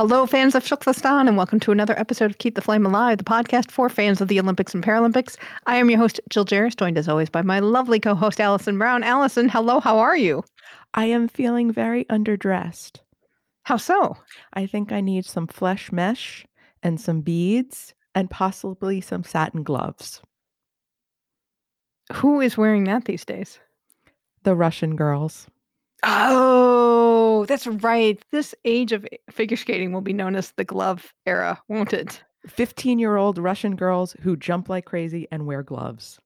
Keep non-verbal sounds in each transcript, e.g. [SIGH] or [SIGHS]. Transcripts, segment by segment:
Hello, fans of Shuklistan, and welcome to another episode of Keep the Flame Alive, the podcast for fans of the Olympics and Paralympics. I am your host, Jill Jaracz, joined as always by my lovely co host, Allison Brown. Allison, hello, how are you? I am feeling very underdressed. How so? I think I need some flesh mesh and some beads and possibly some satin gloves. Who is wearing that these days? The Russian girls. Oh, that's right. This age of figure skating will be known as the glove era, won't it? 15 year old Russian girls who jump like crazy and wear gloves.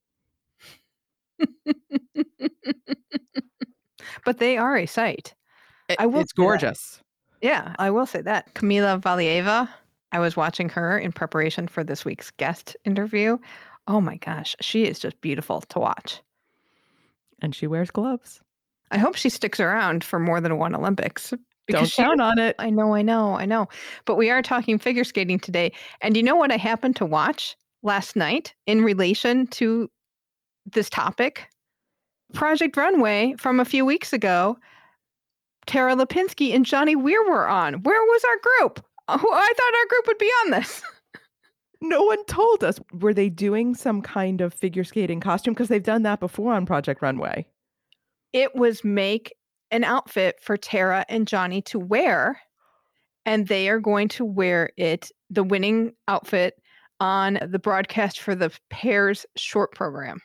but they are a sight. It- I will it's say that. gorgeous. Yeah, I will say that. Kamila Valieva, I was watching her in preparation for this week's guest interview. Oh my gosh, she is just beautiful to watch. And she wears gloves. I hope she sticks around for more than one Olympics. Don't count on it. I know, I know, I know. But we are talking figure skating today. And you know what I happened to watch last night in relation to this topic? Project Runway from a few weeks ago. Tara Lipinski and Johnny Weir were on. Where was our group? Oh, I thought our group would be on this. No one told us. Were they doing some kind of figure skating costume? Because they've done that before on Project Runway. It was make an outfit for Tara and Johnny to wear, and they are going to wear it, the winning outfit, on the broadcast for the Pairs short program.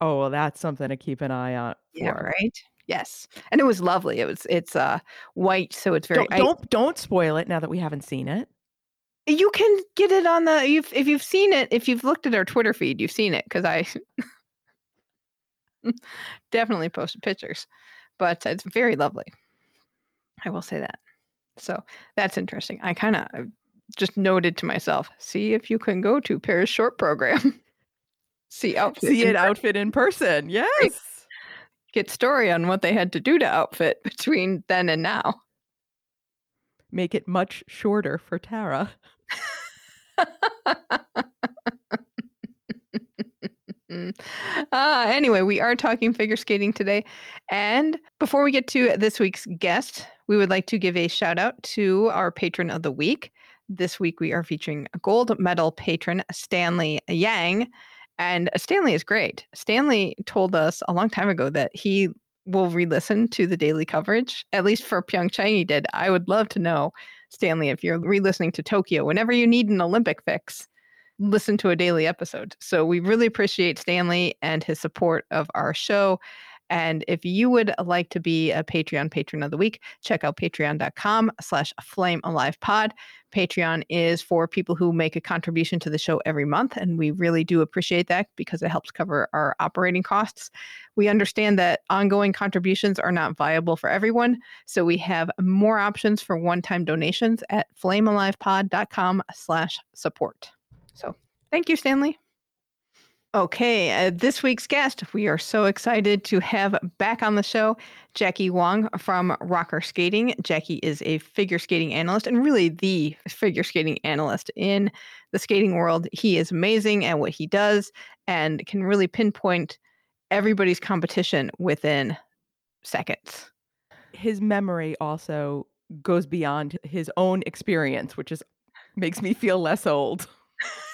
Oh, well, that's something to keep an eye on. for. right. Yes, and it was lovely. It was it's uh white, so it's very. Don't, don't don't spoil it now that we haven't seen it. you can get it on the you've, if you've seen it if you've looked at our Twitter feed, you've seen it because I [LAUGHS] [LAUGHS] definitely posted pictures, but it's very lovely. I will say that. So that's interesting. I kind of uh, just noted to myself, see if you can go to Paris short program. [LAUGHS] see outfit. See it outfit in person. Yes. Get story on what they had to do to outfit [LAUGHS] between then and now. Make it much shorter for Tara. Uh, anyway, we are talking figure skating today. And before we get to this week's guest, we would like to give a shout out to our patron of the week. This week, we are featuring a gold medal patron, Stanley Yang. And Stanley is great. Stanley told us a long time ago that he will re listen to the daily coverage, at least for Pyeongchang, he did. I would love to know, Stanley, if you're re listening to Tokyo, whenever you need an Olympic fix, listen to a daily episode. So we really appreciate Stanley and his support of our show. And if you would like to be a Patreon patron of the week, check out patreon.com slash flame alive pod. Patreon is for people who make a contribution to the show every month. And we really do appreciate that because it helps cover our operating costs. We understand that ongoing contributions are not viable for everyone. So we have more options for one-time donations at flamealivepod.com slash support. So thank you, Stanley. Okay, uh, this week's guest, we are so excited to have back on the show Jackie Wong from Rocker Skating. Jackie is a figure skating analyst and really the figure skating analyst in the skating world. He is amazing at what he does and can really pinpoint everybody's competition within seconds. His memory also goes beyond his own experience, which is makes me feel less old. [LAUGHS]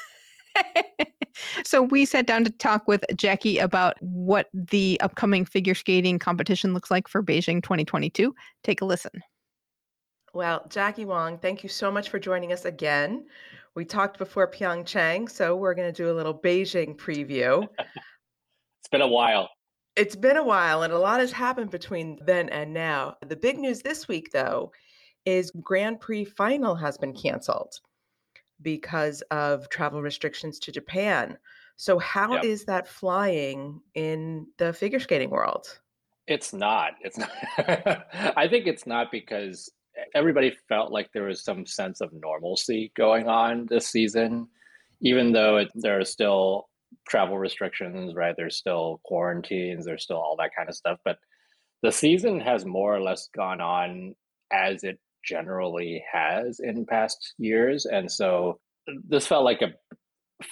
[LAUGHS] so we sat down to talk with Jackie about what the upcoming figure skating competition looks like for Beijing 2022. Take a listen. Well, Jackie Wong, thank you so much for joining us again. We talked before Pyeongchang, so we're going to do a little Beijing preview. [LAUGHS] It's been a while. It's been a while and a lot has happened between then and now. The big news this week, though, is Grand Prix final has been canceled because of travel restrictions to Japan. So, how is Yep. that flying in the figure skating world? It's not. It's not. [LAUGHS] I think it's not because everybody felt like there was some sense of normalcy going on this season, even though it, there are still travel restrictions, right? There's still quarantines, there's still all that kind of stuff. But the season has more or less gone on as it generally has in past years. And so this felt like a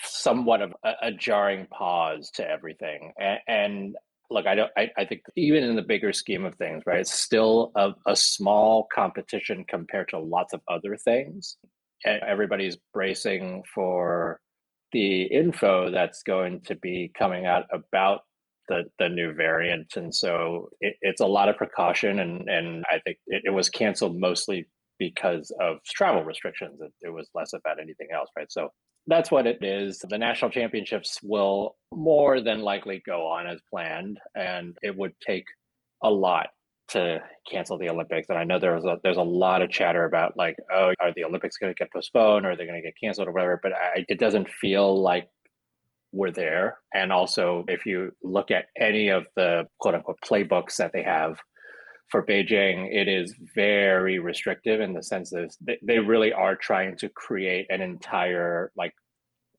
somewhat of a, a jarring pause to everything. And, and look, I don't. I, I think even in the bigger scheme of things, right, it's still a, a small competition compared to lots of other things. And everybody's bracing for the info that's going to be coming out about the the new variant, and so it, it's a lot of precaution. And and I think it, it was canceled mostly because of travel restrictions. It, it was less about anything else, right? So that's what it is. The national championships will more than likely go on as planned, and it would take a lot to cancel the Olympics. And I know there's a there's a lot of chatter about like, oh, are the Olympics going to get postponed? Or are they going to get canceled or whatever? But I, it doesn't feel like we're there. And also, if you look at any of the quote unquote playbooks that they have for Beijing, it is very restrictive in the sense that they really are trying to create an entire like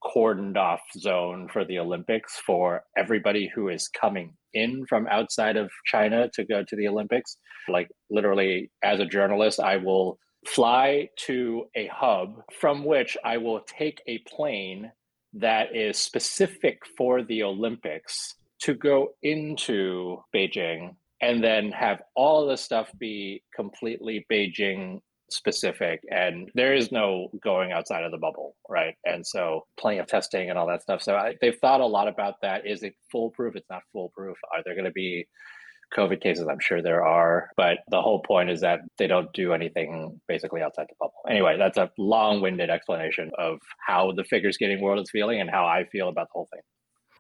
cordoned off zone for the Olympics for everybody who is coming in from outside of China to go to the Olympics. Like literally, as a journalist, I will fly to a hub from which I will take a plane that is specific for the Olympics to go into Beijing and then have all the stuff be completely Beijing specific. And there is no going outside of the bubble right? And so plenty of testing and all that stuff. So I, they've thought a lot about that. Is it foolproof? It's not foolproof. Are there going to be covid cases i'm sure there are but the whole point is that they don't do anything basically outside the bubble anyway that's a long-winded explanation of how the figure skating world is feeling and how i feel about the whole thing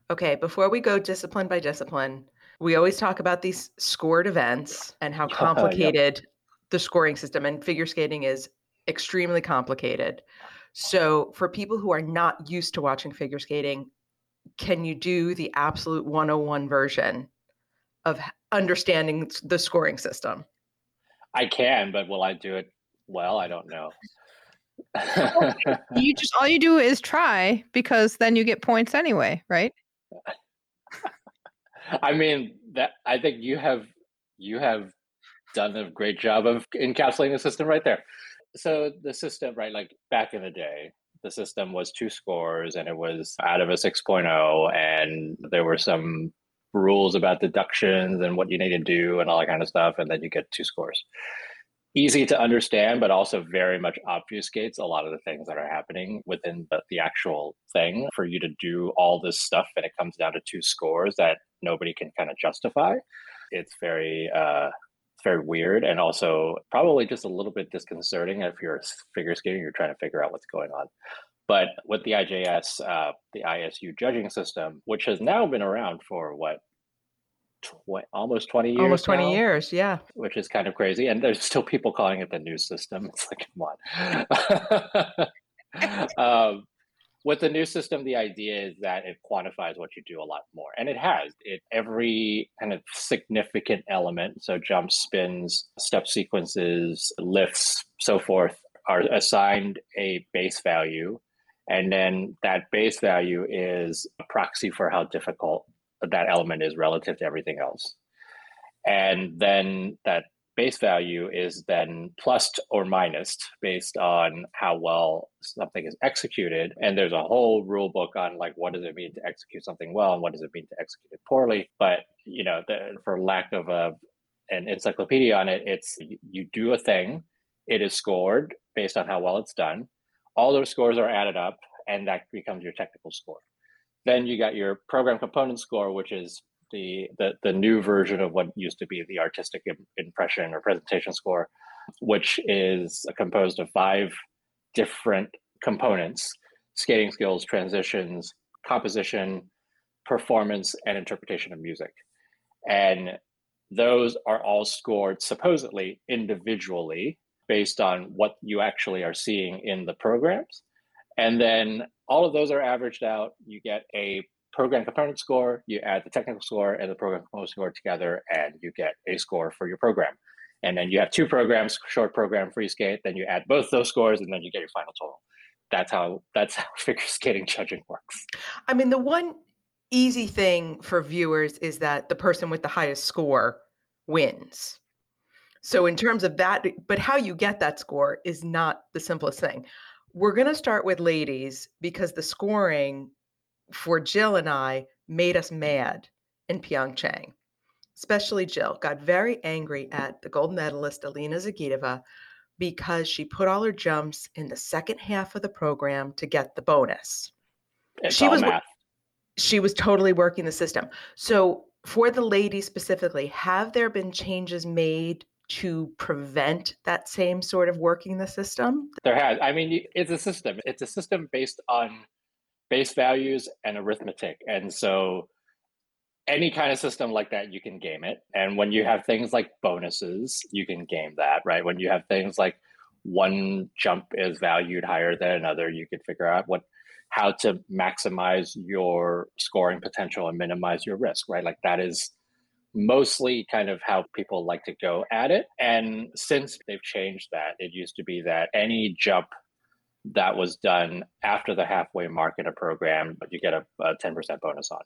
okay before we go discipline by discipline we always talk about these scored events and how [LAUGHS] complicated yep. the scoring system and figure skating is extremely complicated. So, for people who are not used to watching figure skating, can you do the absolute 101 version of understanding the scoring system? I can, but will I do it well? I don't know. you just all you do is try because then you get points anyway, right? [LAUGHS] I mean that I think you have you have done a great job of encapsulating the system right there. So the system, right, like back in the day, the system was two scores and it was out of a 6.0 and there were some rules about deductions and what you need to do and all that kind of stuff and then you get two scores easy to understand, but also very much obfuscates a lot of the things that are happening within the, the actual thing for you to do all this stuff. And it comes down to two scores that nobody can kind of justify. It's very, uh, very weird and also probably just a little bit disconcerting if you're figure skater, you're trying to figure out what's going on. But with the IJS, uh, the ISU judging system, which has now been around for what tw- almost 20 years. Almost 20 now, years, yeah. Which is kind of crazy. And there's still people calling it the new system. [LAUGHS] It's like, come on. [LAUGHS] um, with the new system, the idea is that it quantifies what you do a lot more. And it has. It every kind of significant element, so jumps, spins, step sequences, lifts, so forth, are assigned a base value. And then that base value is a proxy for how difficult that element is relative to everything else. And then that base value is then plus or minus based on how well something is executed. And there's a whole rule book on like what does it mean to execute something well and what does it mean to execute it poorly. But you know the, for lack of a an encyclopedia on it it's you do a thing it is scored based on how well it's done all those scores are added up and that becomes your technical score then you got your program component score, which is the, the, the new version of what used to be the artistic impression or presentation score, which is composed of five different components skating skills, transitions, composition, performance, and interpretation of music. And those are all scored supposedly individually based on what you actually are seeing in the programs. And then all of those are averaged out. You get a program component score, you add the technical score and the program component score together, and you get a score for your program. And then you have two programs, short program, free skate. Then you add both those scores, and then you get your final total. That's how that's how [LAUGHS] figure skating judging works. I mean, the one easy thing for viewers is that the person with the highest score wins. So, in terms of that, but how you get that score is not the simplest thing. We're going to start with ladies because the scoring for Jill and I made us mad in Pyeongchang. Especially Jill got very angry at the gold medalist Alina Zagitova because she put all her jumps in the second half of the program to get the bonus. It's she was math. she was totally working the system. So for the ladies specifically, have there been changes made to prevent that same sort of working the system? There has. I mean, it's a system. It's a system based on base values and arithmetic. And so any kind of system like that, you can game it. And when you have things like bonuses, you can game that, right? When you have things like one jump is valued higher than another, you could figure out what how to maximize your scoring potential and minimize your risk, right? Like that is mostly kind of how people like to go at it. And since they've changed that, it used to be that any jump that was done after the halfway mark in a program, but you get a, a 10% bonus on.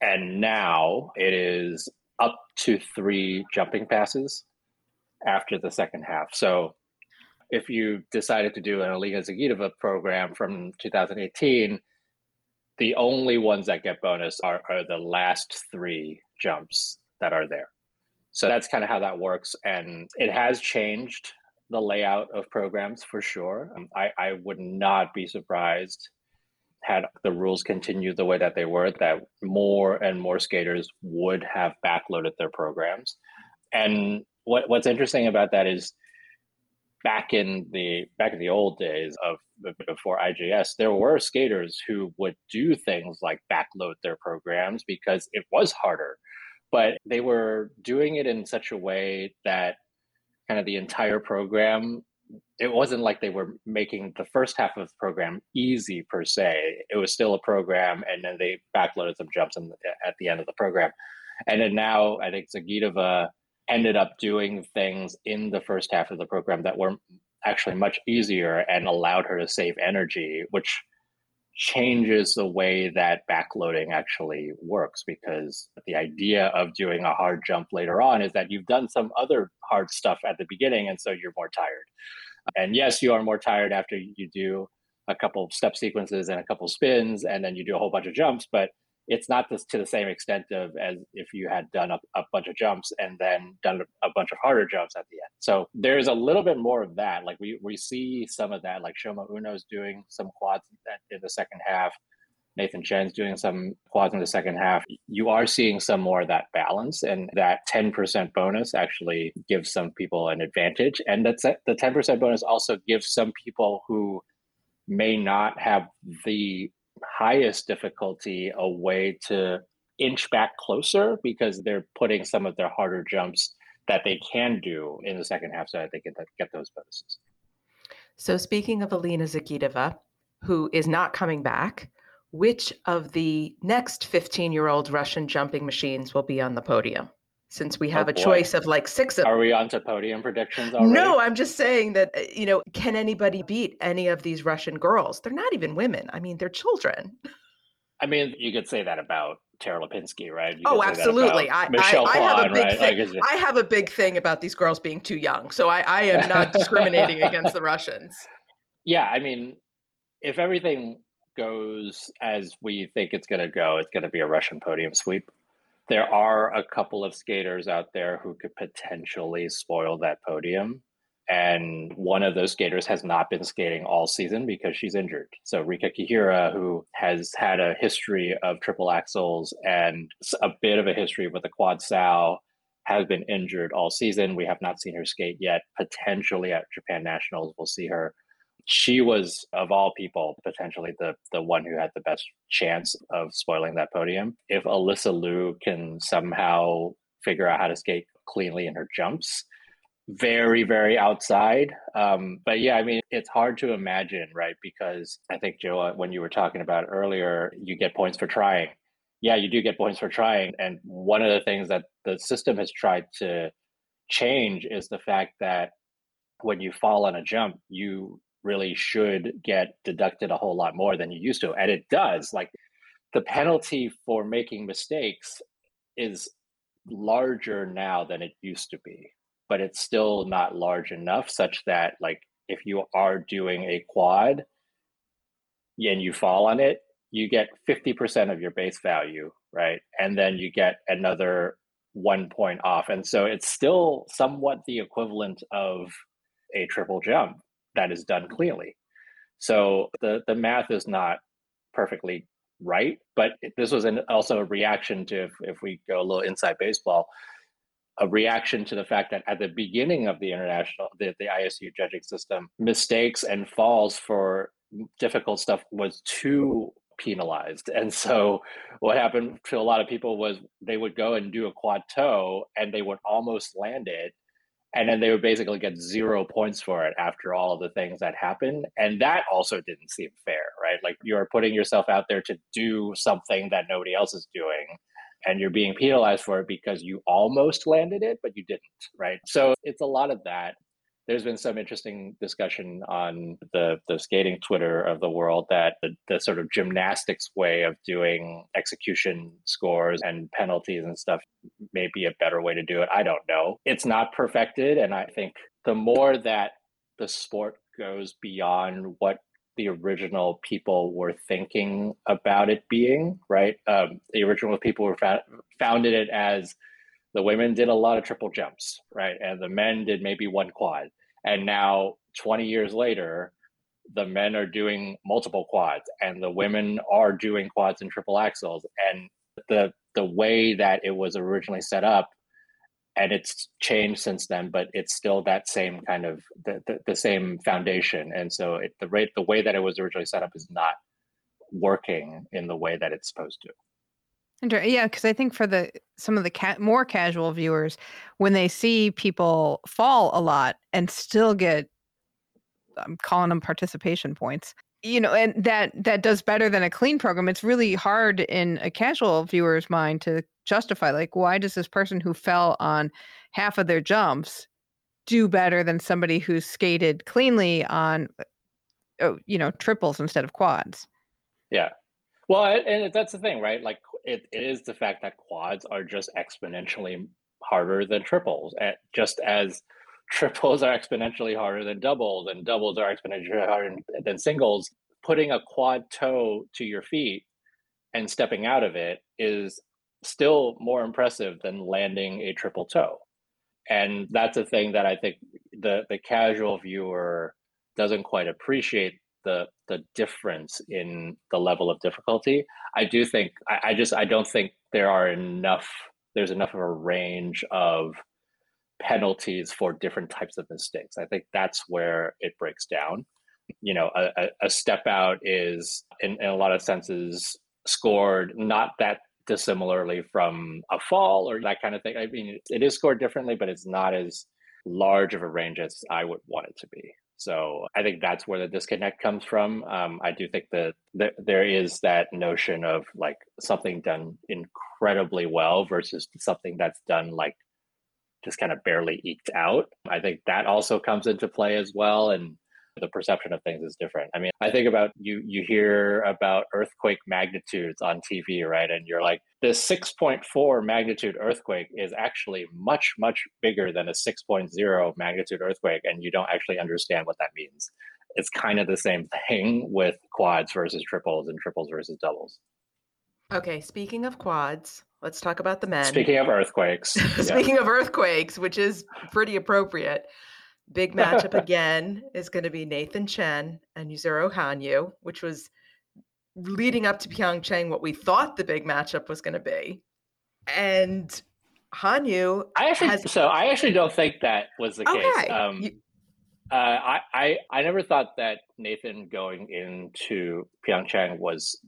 And now it is up to three jumping passes after the second half. So if you decided to do an Alina Zagitova program from 2018, the only ones that get bonus are, are the last three jumps that are there. So that's kind of how that works. And it has changed the layout of programs for sure. Um, I, I would not be surprised had the rules continued the way that they were, that more and more skaters would have backloaded their programs. And what, what's interesting about that is back in the back in the old days of before IJS, there were skaters who would do things like backload their programs because it was harder, but they were doing it in such a way that kind of the entire program it wasn't like they were making the first half of the program easy per se. It was still a program, and then they backloaded some jumps in, at the end of the program. And then now I think Zagitova ended up doing things in the first half of the program that were actually much easier and allowed her to save energy, which changes the way that backloading actually works because the idea of doing a hard jump later on is that you've done some other hard stuff at the beginning and so you're more tired. And yes, you are more tired after you do a couple of step sequences and a couple spins and then you do a whole bunch of jumps, but it's not this to the same extent of as if you had done a, a bunch of jumps and then done a, bunch of harder jumps at the end. So there's a little bit more of that. Like we we see some of that. Like Shoma Uno's doing some quads in the second half. Nathan Chen's doing some quads in the second half. You are seeing some more of that balance, and that 10% bonus actually gives some people an advantage. And that's the 10% bonus also gives some people who may not have the highest difficulty a way to inch back closer because they're putting some of their harder jumps that they can do in the second half so that they can get those bonuses. So, speaking of Alina Zagitova, who is not coming back, which of the next 15 year old Russian jumping machines will be on the podium? Since we have Oh, a boy. choice of like six of Are we on to podium predictions already? No, I'm just saying that, uh, you know, can anybody beat any of these Russian girls? They're not even women. I mean, they're children. I mean, you could say that about Tara Lipinski, right? You Oh, could say that absolutely. I, Michelle I, I have a big right? thing. Like, I have a big thing about these girls being too young. So I, I am not [LAUGHS] discriminating against the Russians. yeah, I mean, if everything goes as we think it's going to go, it's going to be a Russian podium sweep. There are a couple of skaters out there who could potentially spoil that podium. And one of those skaters has not been skating all season because she's injured. So Rika Kihira, who has had a history of triple axels and a bit of a history with the quad sal, has been injured all season. We have not seen her skate yet. Potentially at Japan Nationals, we'll see her she was of all people potentially the the one who had the best chance of spoiling that podium. If Alysa Liu can somehow figure out how to skate cleanly in her jumps, very very outside. Um, but yeah, I mean it's hard to imagine, right? Because I think Joe, when you were talking about earlier, you get points for trying. Yeah, you do get points for trying, and one of the things that the system has tried to change is the fact that when you fall on a jump, you really should get deducted a whole lot more than you used to. And it does. Like the penalty for making mistakes is larger now than it used to be, but it's still not large enough such that like if you are doing a quad and you fall on it, you get 50% of your base value, right? And then you get another one point off. And so it's still somewhat the equivalent of a triple jump that is done cleanly. So the, the math is not perfectly right, but this was an, also a reaction to, if, if we go a little inside baseball, a reaction to the fact that at the beginning of the international, the, the ISU judging system, mistakes and falls for difficult stuff was too penalized. And so what happened to a lot of people was they would go and do a quad toe and they would almost land it. And then they would basically get zero points for it after all the things that happened. And that also didn't seem fair, right? Like you're putting yourself out there to do something that nobody else is doing. And you're being penalized for it because you almost landed it, but you didn't, right? So it's a lot of that there's been some interesting discussion on the, the skating Twitter of the world that the, the sort of gymnastics way of doing execution scores and penalties and stuff may be a better way to do it. I don't know. It's not perfected. And I think the more that the sport goes beyond what the original people were thinking about it being, right? Um, the original people were fa- founded it as the women did a lot of triple jumps, right? And the men did maybe one quad. And now, 20 years later, the men are doing multiple quads and the women are doing quads and triple axels. And the the way that it was originally set up, and it's changed since then, but it's still that same kind of the, the, the same foundation. And so it, the rate the way that it was originally set up is not working in the way that it's supposed to. Yeah, because I think for the some of the ca- more casual viewers, when they see people fall a lot and still get, I'm calling them participation points, you know, and that that does better than a clean program. It's really hard in a casual viewer's mind to justify, like, why does this person who fell on half of their jumps do better than somebody who's skated cleanly on, oh, you know, triples instead of quads? Yeah, well, and that's the thing, right? Like it, it is the fact that quads are just exponentially harder than triples, and just as [LAUGHS] triples are exponentially harder than doubles, and doubles are exponentially harder than singles. Putting a quad toe to your feet and stepping out of it is still more impressive than landing a triple toe. And that's a thing that I think the the casual viewer doesn't quite appreciate the the difference in the level of difficulty. I do think I, I just I don't think there are enough there's enough of a range of penalties for different types of mistakes. I think that's where it breaks down. You know, a, a step out is in, in a lot of senses scored not that dissimilarly from a fall or that kind of thing. I mean, it is scored differently, but it's not as large of a range as I would want it to be. So I think that's where the disconnect comes from. Um, I do think that, that there is that notion of like something done incredibly well versus something that's done like just kind of barely eked out. I think that also comes into play as well. And the perception of things is different. I mean, I think about you you hear about earthquake magnitudes on TV, right? And you're like, this 6.4 magnitude earthquake is actually much much bigger than a 6.0 magnitude earthquake and you don't actually understand what that means. It's kind of the same thing [LAUGHS] with quads versus triples and triples versus doubles. Okay, speaking of quads, let's talk about the men. Speaking of earthquakes. [LAUGHS] speaking yeah. of earthquakes, which is pretty appropriate. Big matchup again is going to be Nathan Chen and Yuzuru Hanyu, which was leading up to Pyeongchang what we thought the big matchup was going to be. And Hanyu I actually has... so I actually don't think that was the okay. case. Um, you... uh, I, I I never thought that Nathan going into Pyeongchang was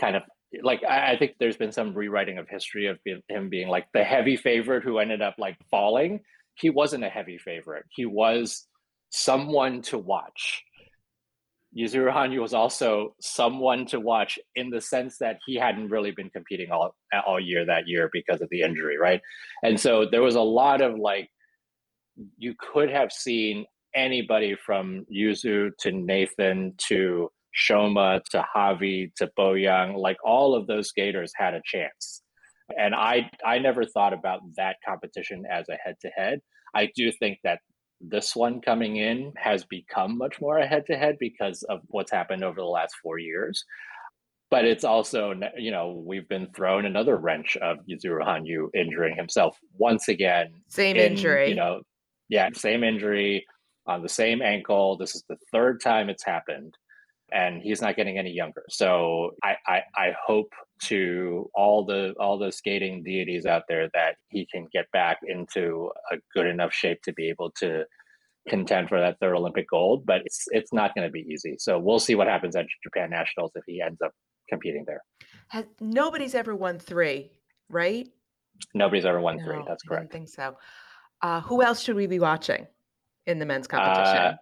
kind of like I, I think there's been some rewriting of history of him being like the heavy favorite who ended up like falling he wasn't a heavy favorite. He was someone to watch. Yuzuru Hanyu was also someone to watch in the sense that he hadn't really been competing all all year that year because of the injury, right? And so there was a lot of like you could have seen anybody from Yuzu to Nathan to Shoma to Javi to Boyang, like all of those skaters had a chance. And I I never thought about that competition as a head to head. I do think that this one coming in has become much more a head to head because of what's happened over the last four years. But it's also, you know, we've been thrown another wrench of Yuzuru Hanyu injuring himself once again. Same in, injury. You know, yeah, same injury on the same ankle. This is the third time it's happened and he's not getting any younger. So I, I, I hope to all the all the skating deities out there that he can get back into a good enough shape to be able to contend for that third Olympic gold. But it's it's not going to be easy. So we'll see what happens at Japan Nationals if he ends up competing there. Has, nobody's ever won three, right? Nobody's ever won No, three. That's correct. I don't think so. Uh, who else should we be watching in the men's competition? Uh,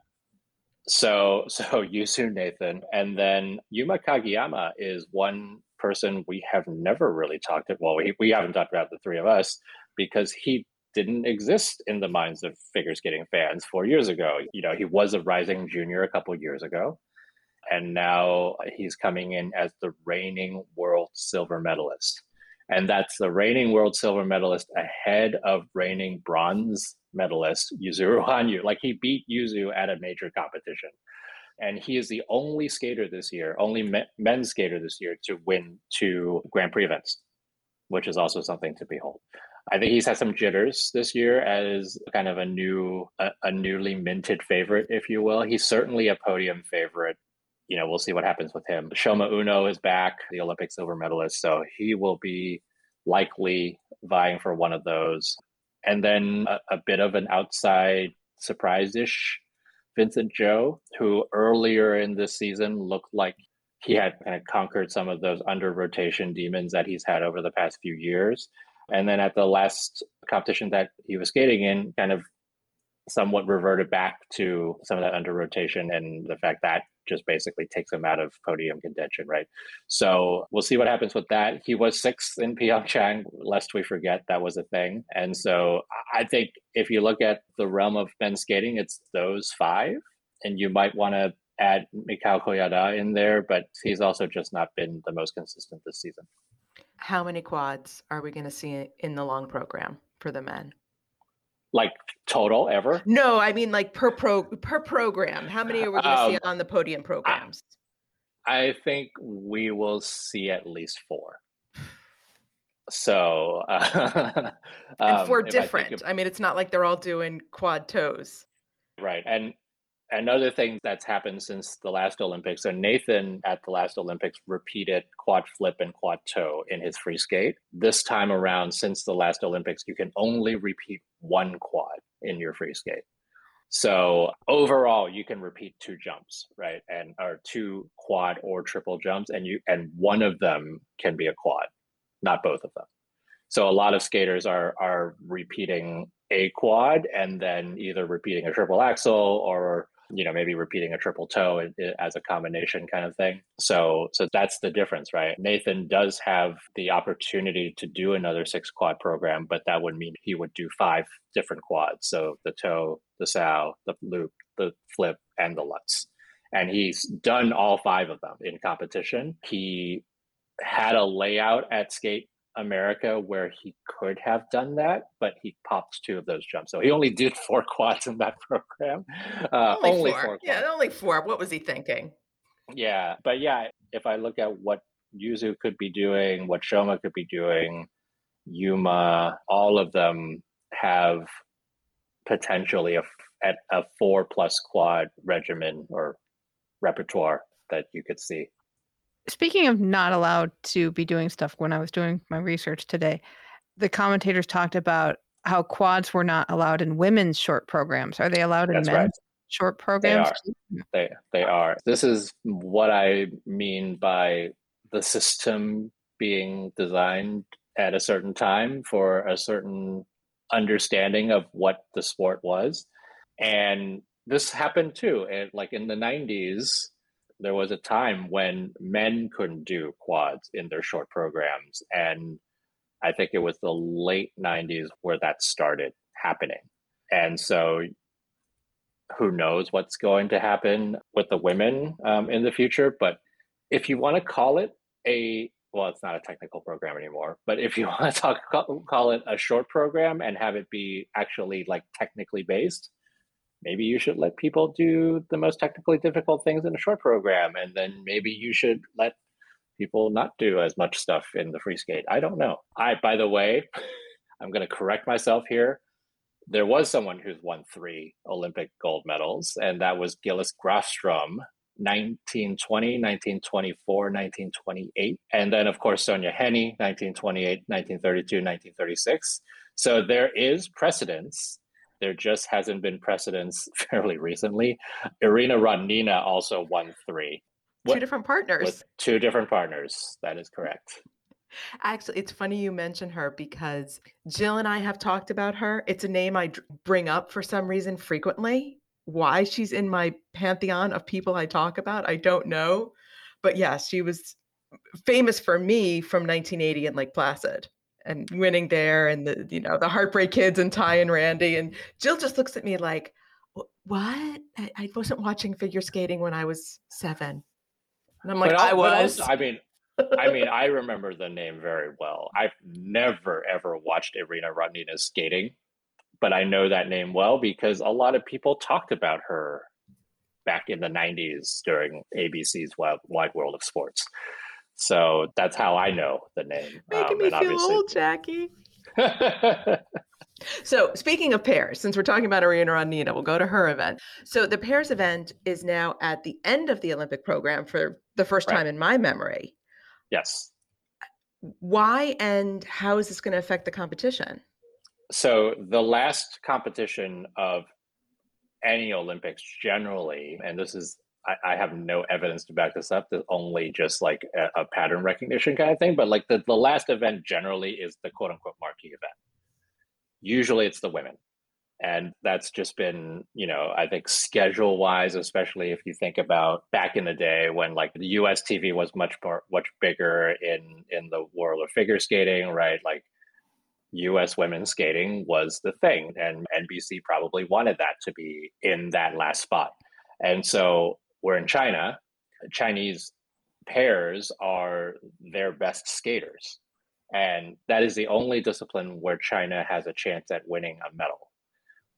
so so [LAUGHS] Yuzu Nathan and then Yuma Kagiyama is one person we have never really talked about. Well, we, we haven't talked about the three of us because he didn't exist in the minds of figure skating fans four years ago. You know, he was a rising junior a couple years ago, and now he's coming in as the reigning world silver medalist. And that's the reigning world silver medalist ahead of reigning bronze medalist Yuzuru Hanyu. Like he beat Yuzu at a major competition. And he is the only skater this year, only me- men's skater this year to win two Grand Prix events, which is also something to behold. I think he's had some jitters this year as kind of a new, a, a newly minted favorite, if you will. He's certainly a podium favorite. You know, we'll see what happens with him. Shoma Uno is back, the Olympic silver medalist, so he will be likely vying for one of those. And then a, a bit of an outside surprise ish Vincent Zhou, who earlier in this season looked like he had kind of conquered some of those under rotation demons that he's had over the past few years. And then at the last competition that he was skating in, kind of somewhat reverted back to some of that under rotation and the fact that just basically takes him out of podium contention, right? So we'll see what happens with that. He was sixth in Pyeongchang, lest we forget that was a thing. And so I think if you look at the realm of men's skating, it's those five. And you might want to add Mikhail Kolyada in there, but he's also just not been the most consistent this season. How many quads are we going to see in the long program for the men? Like total ever? No, I mean like per pro per program. How many are we going to Um, see on the podium programs? I think we will see at least four. So, uh, [LAUGHS] and um, four I different. of- I mean, it's not like they're all doing quad toes. right. And another thing that's happened since the last Olympics, so Nathan at the last Olympics repeated quad flip and quad toe in his free skate. This time around, since the last Olympics, you can only repeat one quad in your free skate. So overall, you can repeat two jumps, right, and or two quad or triple jumps, and you and one of them can be a quad, not both of them. So a lot of skaters are are repeating a quad and then either repeating a triple axel or you know maybe repeating a triple toe as a combination kind of thing. So so that's the difference right? Nathan does have the opportunity to do another six quad program but that would mean he would do five different quads. So the toe the sal the loop the flip and the lutz. And he's done all five of them in competition. He had a layout at skate America where he could have done that, but he popped two of those jumps. So he only did [LAUGHS] four quads in that [LAUGHS] program. Uh, only, four. Yeah, quads. only four. What was he thinking? Yeah, but yeah, if I look at what Yuzu could be doing, what Shoma could be doing, Yuma, all of them have potentially a, at a four plus quad regimen or repertoire that you could see. Speaking of not allowed to be doing stuff, when I was doing my research today, the commentators talked about how quads were not allowed in women's short programs. Are they allowed in That's men's right. short programs? are. They they are. This is what I mean by the system being designed at a certain time for a certain understanding of what the sport was. And this happened too. And like in the 90s, there was a time when men couldn't do quads in their short programs. And I think it was the late 90s where that started happening. and so who knows what's going to happen with the women um, in the future. But if you want to call it a well, it's not a technical program anymore. But if you [LAUGHS] want to talk, call it a short program and have it be actually like technically based, maybe you should let people do the most technically difficult things in a short program, and then maybe you should let people not do as much stuff in the free skate. I don't know. I, by the way, [LAUGHS] I'm going to correct myself here. There was someone who's won three Olympic gold medals, and that was Gillis Grafstrom, 1920, 1924, 1928. And then, of course, Sonja Henie, 1928, 1932, 1936. So there is precedence. There just hasn't been precedence [LAUGHS] fairly recently. Irina Rodnina also won three. Two different partners. Two different partners. That is correct. Actually, it's funny you mention her because Jill and I have talked about her. It's a name I bring up for some reason frequently why she's in my pantheon of people I talk about, I don't know. But yes, she was famous for me from 1980 in Lake Placid and winning there and the you know the heartbreak kids and tai and randy and jill just looks at me like what? I, I wasn't watching figure skating when i was seven. And i'm like but, i oh, was also, i mean i mean i remember the name very well. I've never ever watched irina rodnina skating but I know that name well because a lot of people talked about her back in the 90s during ABC's Wide World of Sports. So that's how I know the name. Making um, me feel obviously... old, Jackie. [LAUGHS] so speaking of pairs, since we're talking about Irina Rodnina, we'll go to her event. So the pairs event is now at the end of the Olympic program for the first right. time in my memory. Yes. Why and how is this going to affect the competition? So the last competition of any Olympics generally, and this is I, I have no evidence to back this up. There's only just like a, a, pattern recognition kind of thing. But like the, the last event generally is the quote unquote marquee event. Usually it's the women. And that's just been, you know, I think schedule wise, especially if you think about back in the day when like the US TV was much more much bigger in in the world of figure skating, right? Like US women's skating was the thing. And NBC probably wanted that to be in that last spot. And so we're in China. Chinese pairs are their best skaters. And that is the only discipline where China has a chance at winning a medal.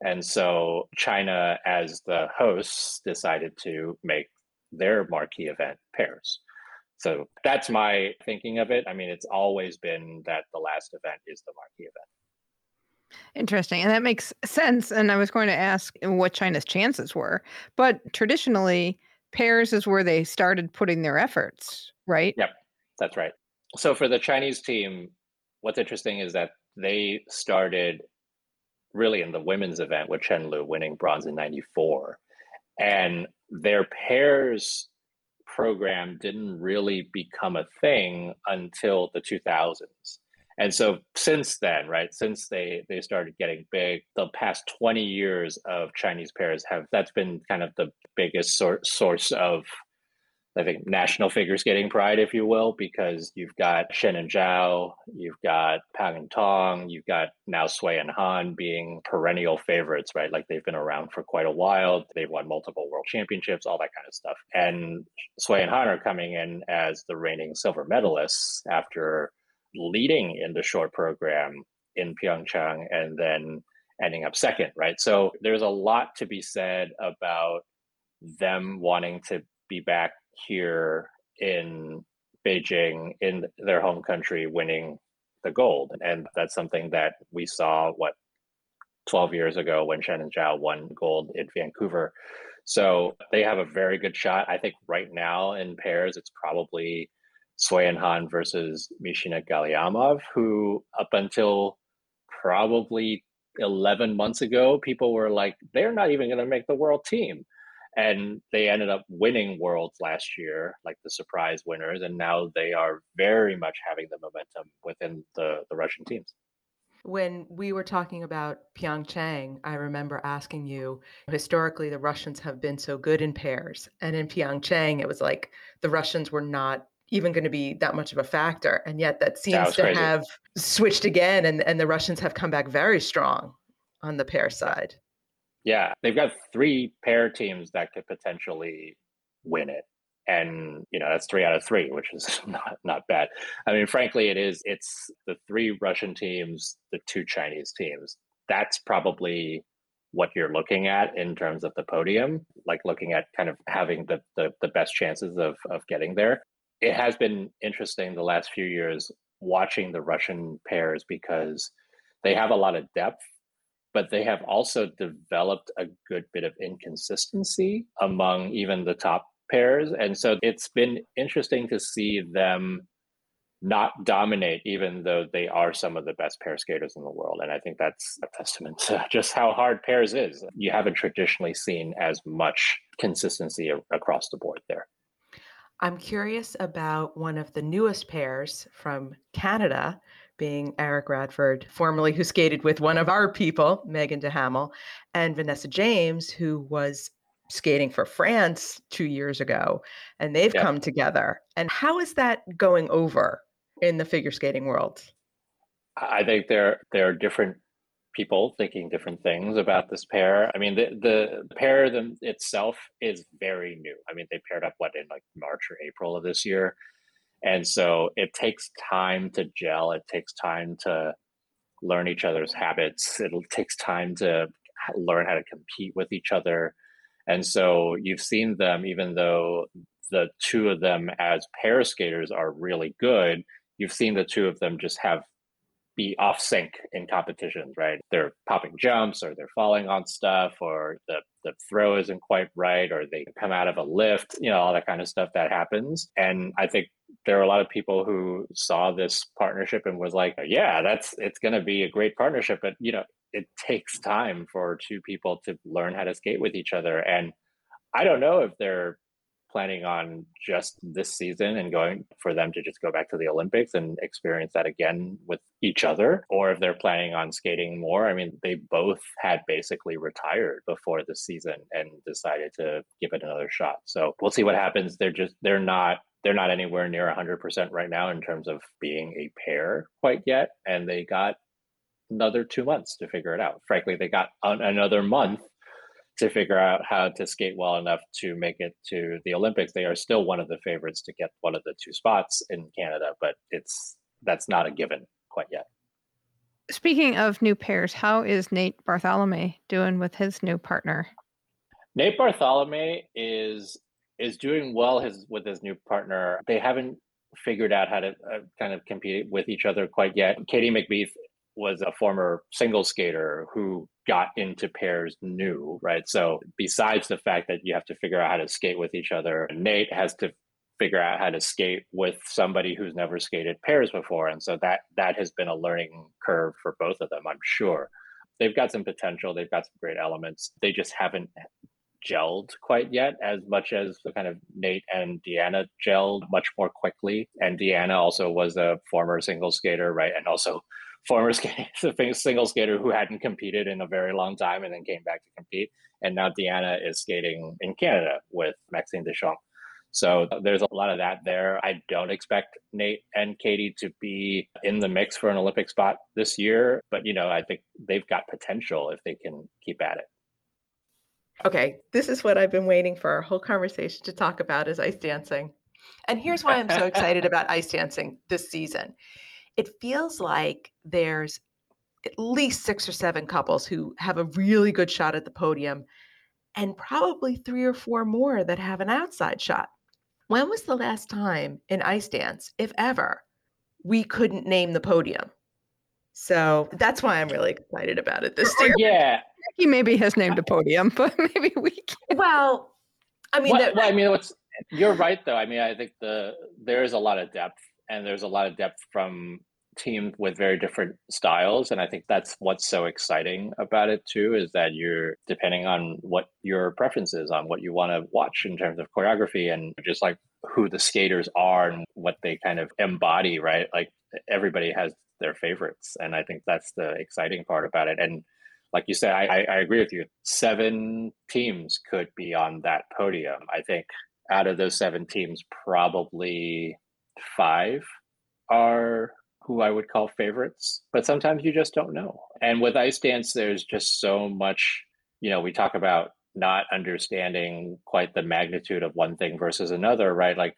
And so China, as the hosts, decided to make their marquee event pairs. So that's my thinking of it. I mean, it's always been that the last event is the marquee event. Interesting. And that makes sense. And I was going to ask what China's chances were. But traditionally, pairs is where they started putting their efforts, right? Yep, that's right. So for the Chinese team, what's interesting is that they started really in the women's event with Chen Lu winning bronze in 94. And their pairs program didn't really become a thing until the 2000s. And so since then, right, since they they started getting big, the past 20 years of Chinese pairs have that's been kind of the biggest sor- source of I think national figure skating pride, if you will, because you've got Shen and Zhao, you've got Pang and Tong, you've got now Sui and Han being perennial favorites, right? Like they've been around for quite a while. They've won multiple world championships, all that kind of stuff. And Sui and Han are coming in as the reigning silver medalists after leading in the short program in Pyeongchang and then ending up second, right? So there's a lot to be said about them wanting to be back here in Beijing in their home country winning the gold. And that's something that we saw what 12 years ago when and Zhao won gold in Vancouver. So they have a very good shot. I think right now in pairs, it's probably Sui and Han versus Mishina Galyamov, who up until probably 11 months ago, people were like, they're not even going to make the world team and they ended up winning worlds last year like the surprise winners and now they are very much having the momentum within the, the russian teams when we were talking about Pyeongchang, I remember asking you, historically, the Russians have been so good in pairs. And in Pyeongchang, it was like the Russians were not even going to be that much of a factor. And yet that seems that to crazy. have switched again, and, and the Russians have come back very strong. on the pair side. Yeah, they've got three pair teams that could potentially win it. And you know that's three out of three, which is [LAUGHS] not not bad. I mean, frankly, it is. It's the three Russian teams, the two Chinese teams. That's probably what you're looking at in terms of the podium, like looking at kind of having the the, the best chances of of getting there. It has been interesting the last few years watching the Russian pairs because they have a lot of depth but they have also developed a good bit of inconsistency among even the top pairs. And so it's been interesting to see them not dominate, even though they are some of the best pair skaters in the world. And I think that's a testament to [LAUGHS] just how hard pairs is. You haven't traditionally seen as much consistency across the board there. I'm curious about one of the newest pairs from Canada, being Eric Radford, formerly who skated with one of our people, Megan Duhamel, and Vanessa James, who was skating for France two years ago, and they've yeah. come together. And how is that going over in the figure skating world? I think there there are different people thinking different things about this pair. I mean, the the pair them itself is very new. I mean, they paired up what in like March or April of this year, and so it takes time to gel. It takes time to learn each other's habits. It takes time to learn how to compete with each other. And so you've seen them, even though the two of them as pair skaters are really good, you've seen the two of them just have be off sync in competitions, right? They're popping jumps or they're falling on stuff or the, the throw isn't quite right or they come out of a lift, you know, all that kind of stuff that happens. And I think there are a lot of people who saw this partnership and was like, yeah, that's it's going to be a great partnership, but you know, it takes time for two people to learn how to skate with each other and I don't know if they're planning on just this season and going for them to just go back to the Olympics and experience that again with each other, or if they're planning on skating more. I mean, they both had basically retired before the season and decided to give it another shot. So we'll see what happens. They're just, they're not they're not anywhere near 100% right now in terms of being a pair quite yet and they got another two months to figure it out frankly they got another month to figure out how to skate well enough to make it to the Olympics. They are still one of the favorites to get one of the two spots in Canada, but it's that's not a given quite yet. Speaking of new pairs, how is Nate Bartholomew doing with his new partner? Nate Bartholomew is is doing well his with his new partner. They haven't figured out how to uh, kind of compete with each other quite yet. Katie McBeath was a former single skater who got into pairs new, right? So besides the fact that you have to figure out how to skate with each other, Nate has to figure out how to skate with somebody who's never skated pairs before. And so that that has been a learning curve for both of them, I'm sure. They've got some potential, they've got some great elements. They just haven't gelled quite yet as much as the kind of Nate and Deanna gelled much more quickly. And Deanna also was a former single skater, right? And also former [LAUGHS] skater, single skater who hadn't competed in a very long time and then came back to compete. And now Deanna is skating in Canada with Maxime Deschamps. So there's a lot of that there. I don't expect Nate and Katie to be in the mix for an Olympic spot this year, but you know, I think they've got potential if they can keep at it. Okay, this is what I've been waiting for our whole conversation to talk about is ice dancing. And here's why I'm so [LAUGHS] excited about ice dancing this season it feels like there's at least six or seven couples who have a really good shot at the podium and probably three or four more that have an outside shot. When was the last time in ice dance, if ever, we couldn't name the podium? So that's why I'm really excited about it this oh, year. Yeah. He maybe has named a podium, [LAUGHS] but maybe we can. Well, I mean, well, well, I mean, what's you're right though. I mean, I think the there is a lot of depth and there's a lot of depth from teams with very different styles and i think that's what's so exciting about it too is that you're depending on what your preference is on what you want to watch in terms of choreography and just like who the skaters are and what they kind of embody right? Like everybody has their favorites and i think that's the exciting part about it. And like you said i, I agree with you seven teams could be on that podium. I think out of those seven teams probably five are who I would call favorites, but sometimes you just don't know. And with ice dance, there's just so much, you know, we talk about not understanding quite the magnitude of one thing versus another, right? Like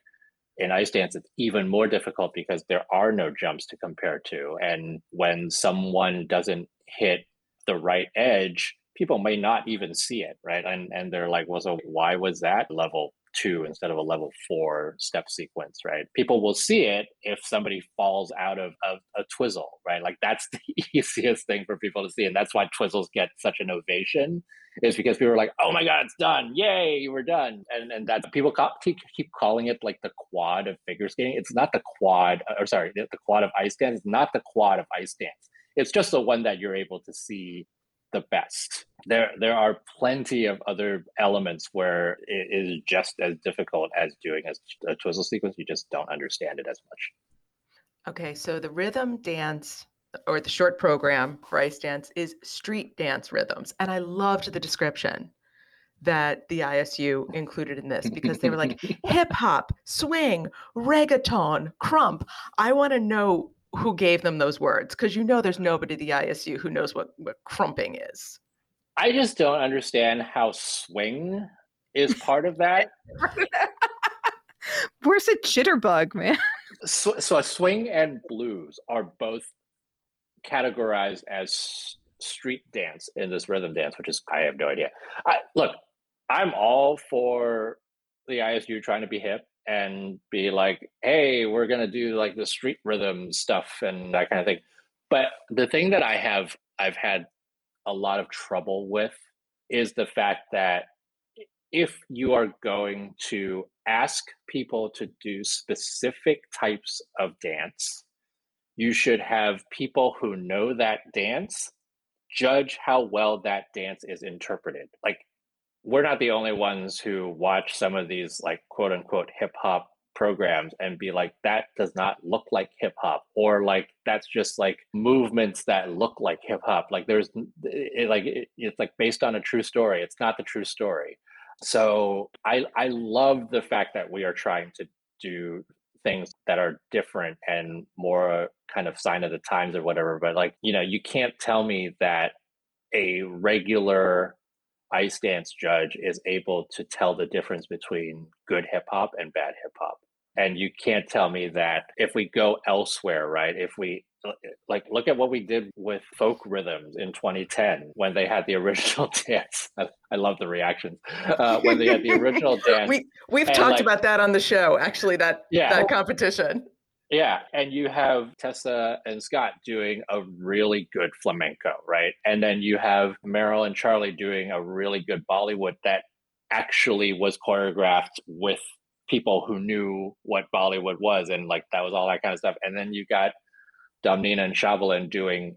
in ice dance, it's even more difficult because there are no jumps to compare to. And when someone doesn't hit the right edge, people may not even see it, right? And and they're like, well, so why was that level two instead of a level four step sequence, right? People will see it if somebody falls out of, of a twizzle, right? Like that's [LAUGHS] the easiest thing for people to see. And that's why twizzles get such an ovation is because people are like, oh my God, it's done. Yay, we're done. And and that people keep, keep calling it like the quad of figure skating. It's not the quad, uh, or sorry, the, the quad of ice dance. It's not the quad of ice dance. It's just the one that you're able to see the best. There, there are plenty of other elements where it is just as difficult as doing a, a twizzle sequence. You just don't understand it as much. Okay, so the rhythm dance or the short program for ice dance is street dance rhythms. And I loved the description that the ISU included in this because they were like [LAUGHS] hip hop, swing, reggaeton, krump. I want to know who gave them those words because you know there's nobody at the ISU who knows what, what krumping is. I just don't understand how swing is part of that. [LAUGHS] Where's the jitterbug, man? So, so swing and blues are both categorized as street dance in this rhythm dance, which is I have no idea. I, look, I'm all for the ISU trying to be hip and be like, hey, we're gonna do like the street rhythm stuff and that kind of thing. But the thing that I have I've had a lot of trouble with is the fact that if you are going to ask people to do specific types of dance you should have people who know that dance judge how well that dance is interpreted. Like, we're not the only ones who watch some of these, like, quote unquote, hip hop programs and be like, that does not look like hip hop, or like, that's just like movements that look like hip hop. Like, there's it, like, it, it's like based on a true story. It's not the true story. So I I love the fact that we are trying to do things that are different and more uh, kind of sign of the times or whatever. But like, you know, you can't tell me that a regular ice dance judge is able to tell the difference between good hip hop and bad hip hop. And you can't tell me that if we go elsewhere, right? If we like look at what we did with folk rhythms in 2010 when they had the [LAUGHS] original dance i, I love the reactions uh, when they had the original [LAUGHS] dance we, we've talked like, about that on the show actually that yeah that competition yeah and you have tessa and scott doing a really good flamenco right? And then you have meryl and charlie doing a really good bollywood that actually was choreographed with people who knew what bollywood was and like that was all that kind of stuff. And then you got Domnina and Shabalin doing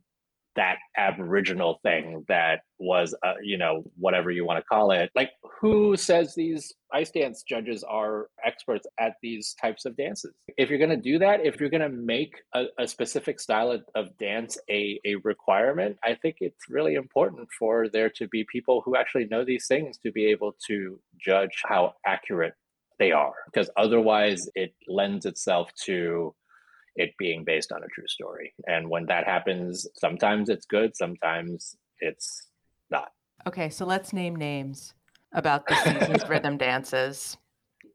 that aboriginal thing that was uh, you know whatever you want to call it. Like who says these ice dance judges are experts at these types of dances? If you're going to do that if you're going to make a, a, specific style of, of dance a, a requirement i think it's really important for there to be people who actually know these things to be able to judge how accurate they are. Because otherwise it lends itself to it being based on a true story. And when that happens, sometimes it's good, sometimes it's not. Okay, so let's name names about the season's [LAUGHS] rhythm dances.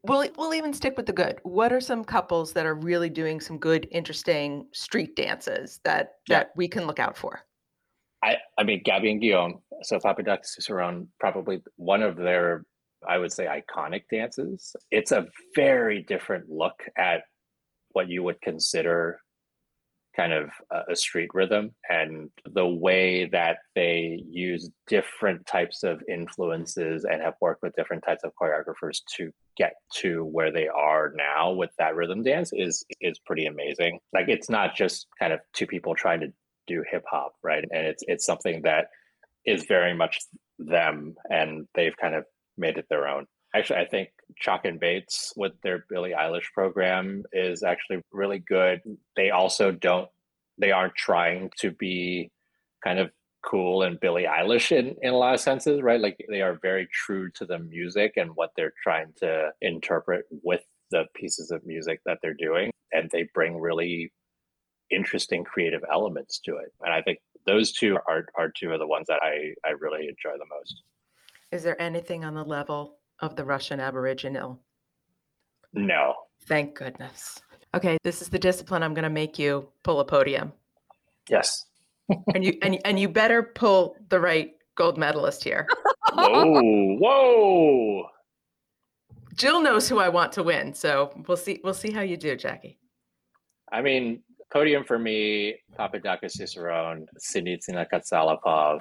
We'll we'll even stick with the good. What are some couples that are really doing some good, interesting street dances that yeah. that we can look out for? I I mean Gabby and Guillaume, so Papadakis Cizeron, probably one of their I would say iconic dances. It's a very different look at what you would consider kind of a street rhythm and the way that they use different types of influences and have worked with different types of choreographers to get to where they are now with that rhythm dance is is pretty amazing. Like it's not just kind of two people trying to do hip hop right? And it's it's something that is very much them and they've kind of made it their own. Actually, I think Chock and Bates with their Billie Eilish program is actually really good. They also don't, they aren't trying to be kind of cool and Billie Eilish in, in a lot of senses, right? Like they are very true to the music and what they're trying to interpret with the pieces of music that they're doing. And they bring really interesting creative elements to it. And I think those two are, are two of the ones that I, I really enjoy the most. Is there anything on the level of the Russian Aboriginal? No. Thank goodness. Okay, this is the discipline I'm going to make you pull a podium. Yes. [LAUGHS] and you and, and you better pull the right gold medalist here. [LAUGHS] whoa, whoa. Jill knows who I want to win, so we'll see we'll see how you do, Jackie. I mean, podium for me, Papadakis Cizeron, Sinitsina Katsalapov.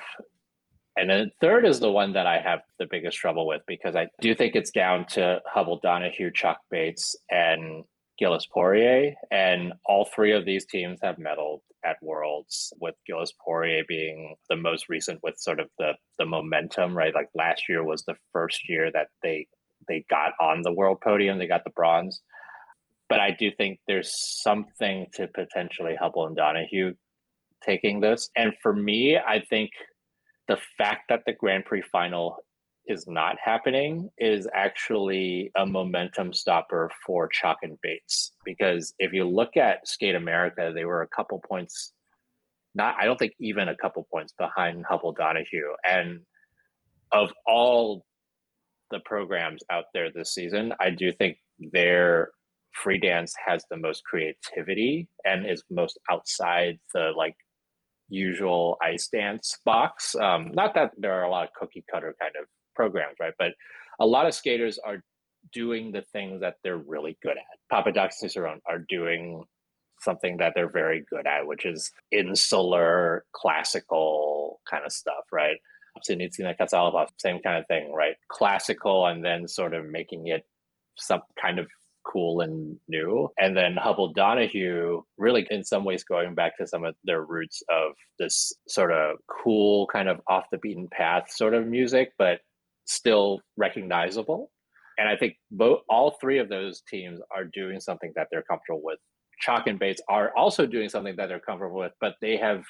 And then third is the one that I have the biggest trouble with because I do think it's down to Hubbell Donohue, Chock Bates, and Gilles Poirier. And all three of these teams have medaled at Worlds, with Gilles Poirier being the most recent with sort of the the momentum, right? Like last year was the first year that they they got on the world podium, they got the bronze. But I do think there's something to potentially Hubbell and Donohue taking this. And for me, I think the fact that the Grand Prix final is not happening is actually a momentum stopper for Chock and Bates. Because if you look at Skate America, they were a couple points, not, I don't think even a couple points behind Hubbell Donohue. And of all the programs out there this season, I do think their free dance has the most creativity and is most outside the like usual ice dance box. Um, not that there are a lot of cookie cutter kind of programs, right? But a lot of skaters are doing the things that they're really good at. Papadakis Cizeron are doing something that they're very good at, which is insular, classical kind of stuff, right? Sinitsina Katsalapov, same kind of thing, right? Classical and then sort of making it some kind of cool and new. And then Hubbell Donohue, really in some ways going back to some of their roots of this sort of cool, kind of off the beaten path sort of music, but still recognizable. And I think both all three of those teams are doing something that they're comfortable with. Chock and Bates are also doing something that they're comfortable with, but they have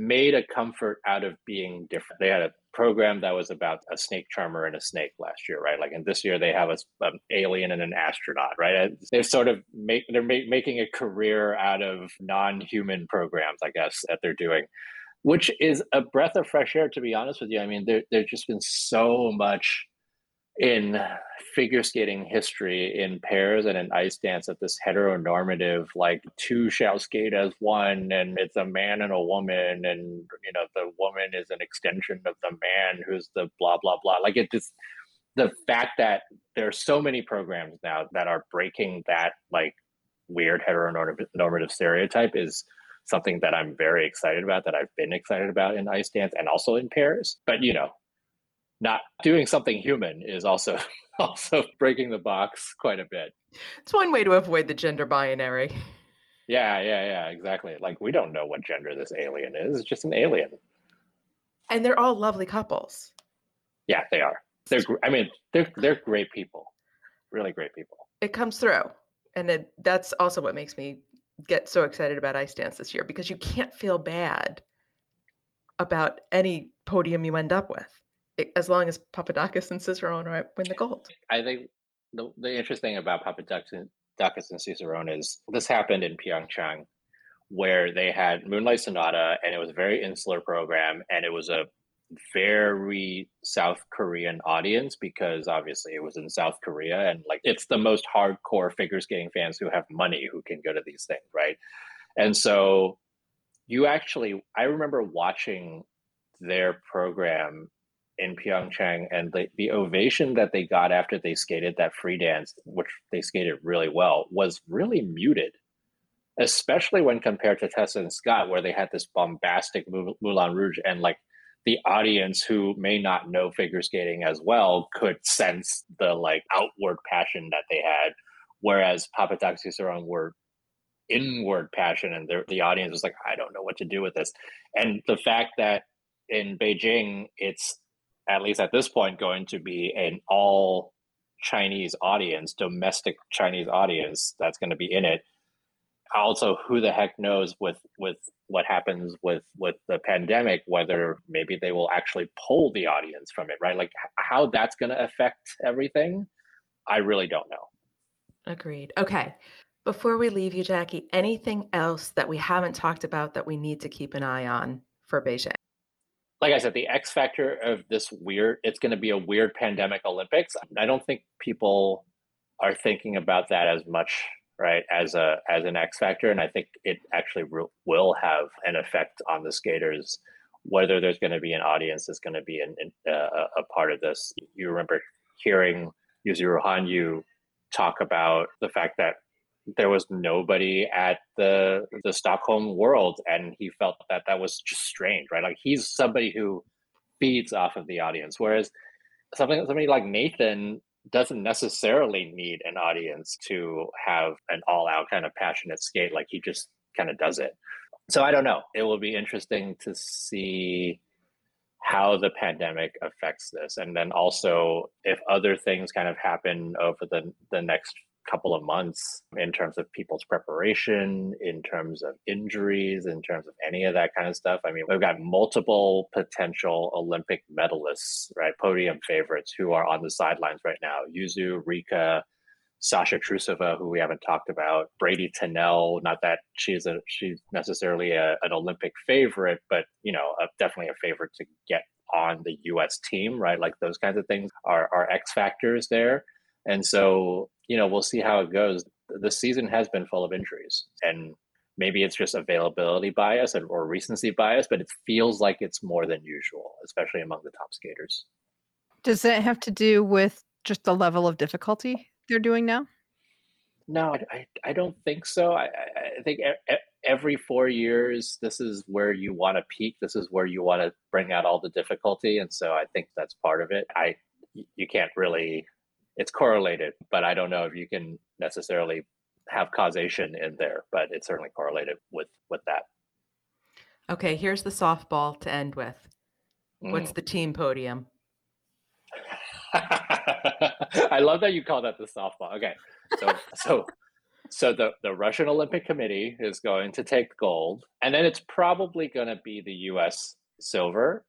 made a comfort out of being different. They had a program that was about a snake charmer and a snake last year, right? Like, and this year they have a, an alien and an astronaut, right? They're sort of make they're make, making a career out of non-human programs, I guess, that they're doing, which is a breath of fresh air, to be honest with you. I mean, there there's just been so much in figure skating history in pairs and in ice dance that this heteronormative like two shall skate as one and it's a man and a woman and you know the woman is an extension of the man who's the blah blah blah. Like it just the fact that there are so many programs now that are breaking that like weird heteronormative stereotype is something that I'm very excited about that I've been excited about in ice dance and also in pairs. But you know not doing something human is also [LAUGHS] also breaking the box quite a bit. It's one way to avoid the gender binary. Yeah, yeah, yeah, exactly. Like we don't know what gender this alien is. It's just an alien. And they're all lovely couples. Yeah, they are. They're I mean, they're they're great people. Really great people. It comes through. And it, that's also what makes me get so excited about ice dance this year because you can't feel bad about any podium you end up with as long as Papadakis and Cizeron win the gold. I think the, the interesting about Papadakis and Cizeron is this happened in Pyeongchang where they had Moonlight Sonata and it was a very insular program and it was a very South Korean audience because obviously it was in South Korea and like it's the most hardcore figure skating fans who have money who can go to these things, right? And so you actually I remember watching their program in Pyeongchang and the, the ovation that they got after they skated that free dance, which they skated really well, was really muted, especially when compared to Tessa and Scott, where they had this bombastic Moulin Rouge and like the audience who may not know figure skating as well could sense the like outward passion that they had, whereas Papadakis Cizeron were inward passion and the audience was like, I don't know what to do with this. And the fact that in Beijing, it's at least at this point, going to be an all Chinese audience, domestic Chinese audience that's going to be in it. Also, who the heck knows with with what happens with with the pandemic, whether maybe they will actually pull the audience from it, right? Like how that's going to affect everything, I really don't know. Agreed. Okay. Before we leave you, Jackie, anything else that we haven't talked about that we need to keep an eye on for Beijing? Like I said, the X factor of this weird, it's going to be a weird pandemic Olympics. I don't think people are thinking about that as much right as a as an x factor and i think it actually re- will have an effect on the skaters whether there's going to be an audience that's going to be an, an, uh, a part of this you remember hearing yuzuru hanyu talk about the fact that there was nobody at the the stockholm world and he felt that that was just strange right like he's somebody who feeds off of the audience whereas something somebody like nathan doesn't necessarily need an audience to have an all out kind of passionate skate. Like he just kind of does it. So I don't know. It will be interesting to see how the pandemic affects this. And then also if other things kind of happen over the, the next couple of months in terms of people's preparation, in terms of injuries, in terms of any of that kind of stuff. I mean, we've got multiple potential Olympic medalists, right? Podium favorites who are on the sidelines right now. Yuzu, Rika, Sasha Trusova, who we haven't talked about, Brady Tennell. Not that she's a she's necessarily a, an Olympic favorite, but you know, a, definitely a favorite to get on the U.S. team, right? Like those kinds of things are are X factors there. And so, you know, we'll see how it goes. The season has been full of injuries, and maybe it's just availability bias or recency bias, but it feels like it's more than usual, especially among the top skaters. Does that have to do with just the level of difficulty they're doing now? No, I, I don't think so. I, I think every four years, this is where you want to peak. This is where you want to bring out all the difficulty. And so I think that's part of it. I, you can't really it's correlated, but I don't know if you can necessarily have causation in there, but it's certainly correlated with with that. Okay, here's the softball to end with. What's mm. the team podium? [LAUGHS] I love that you call that the softball. Okay. So [LAUGHS] so so the, the Russian Olympic Committee is going to take gold, and then it's probably going to be the US silver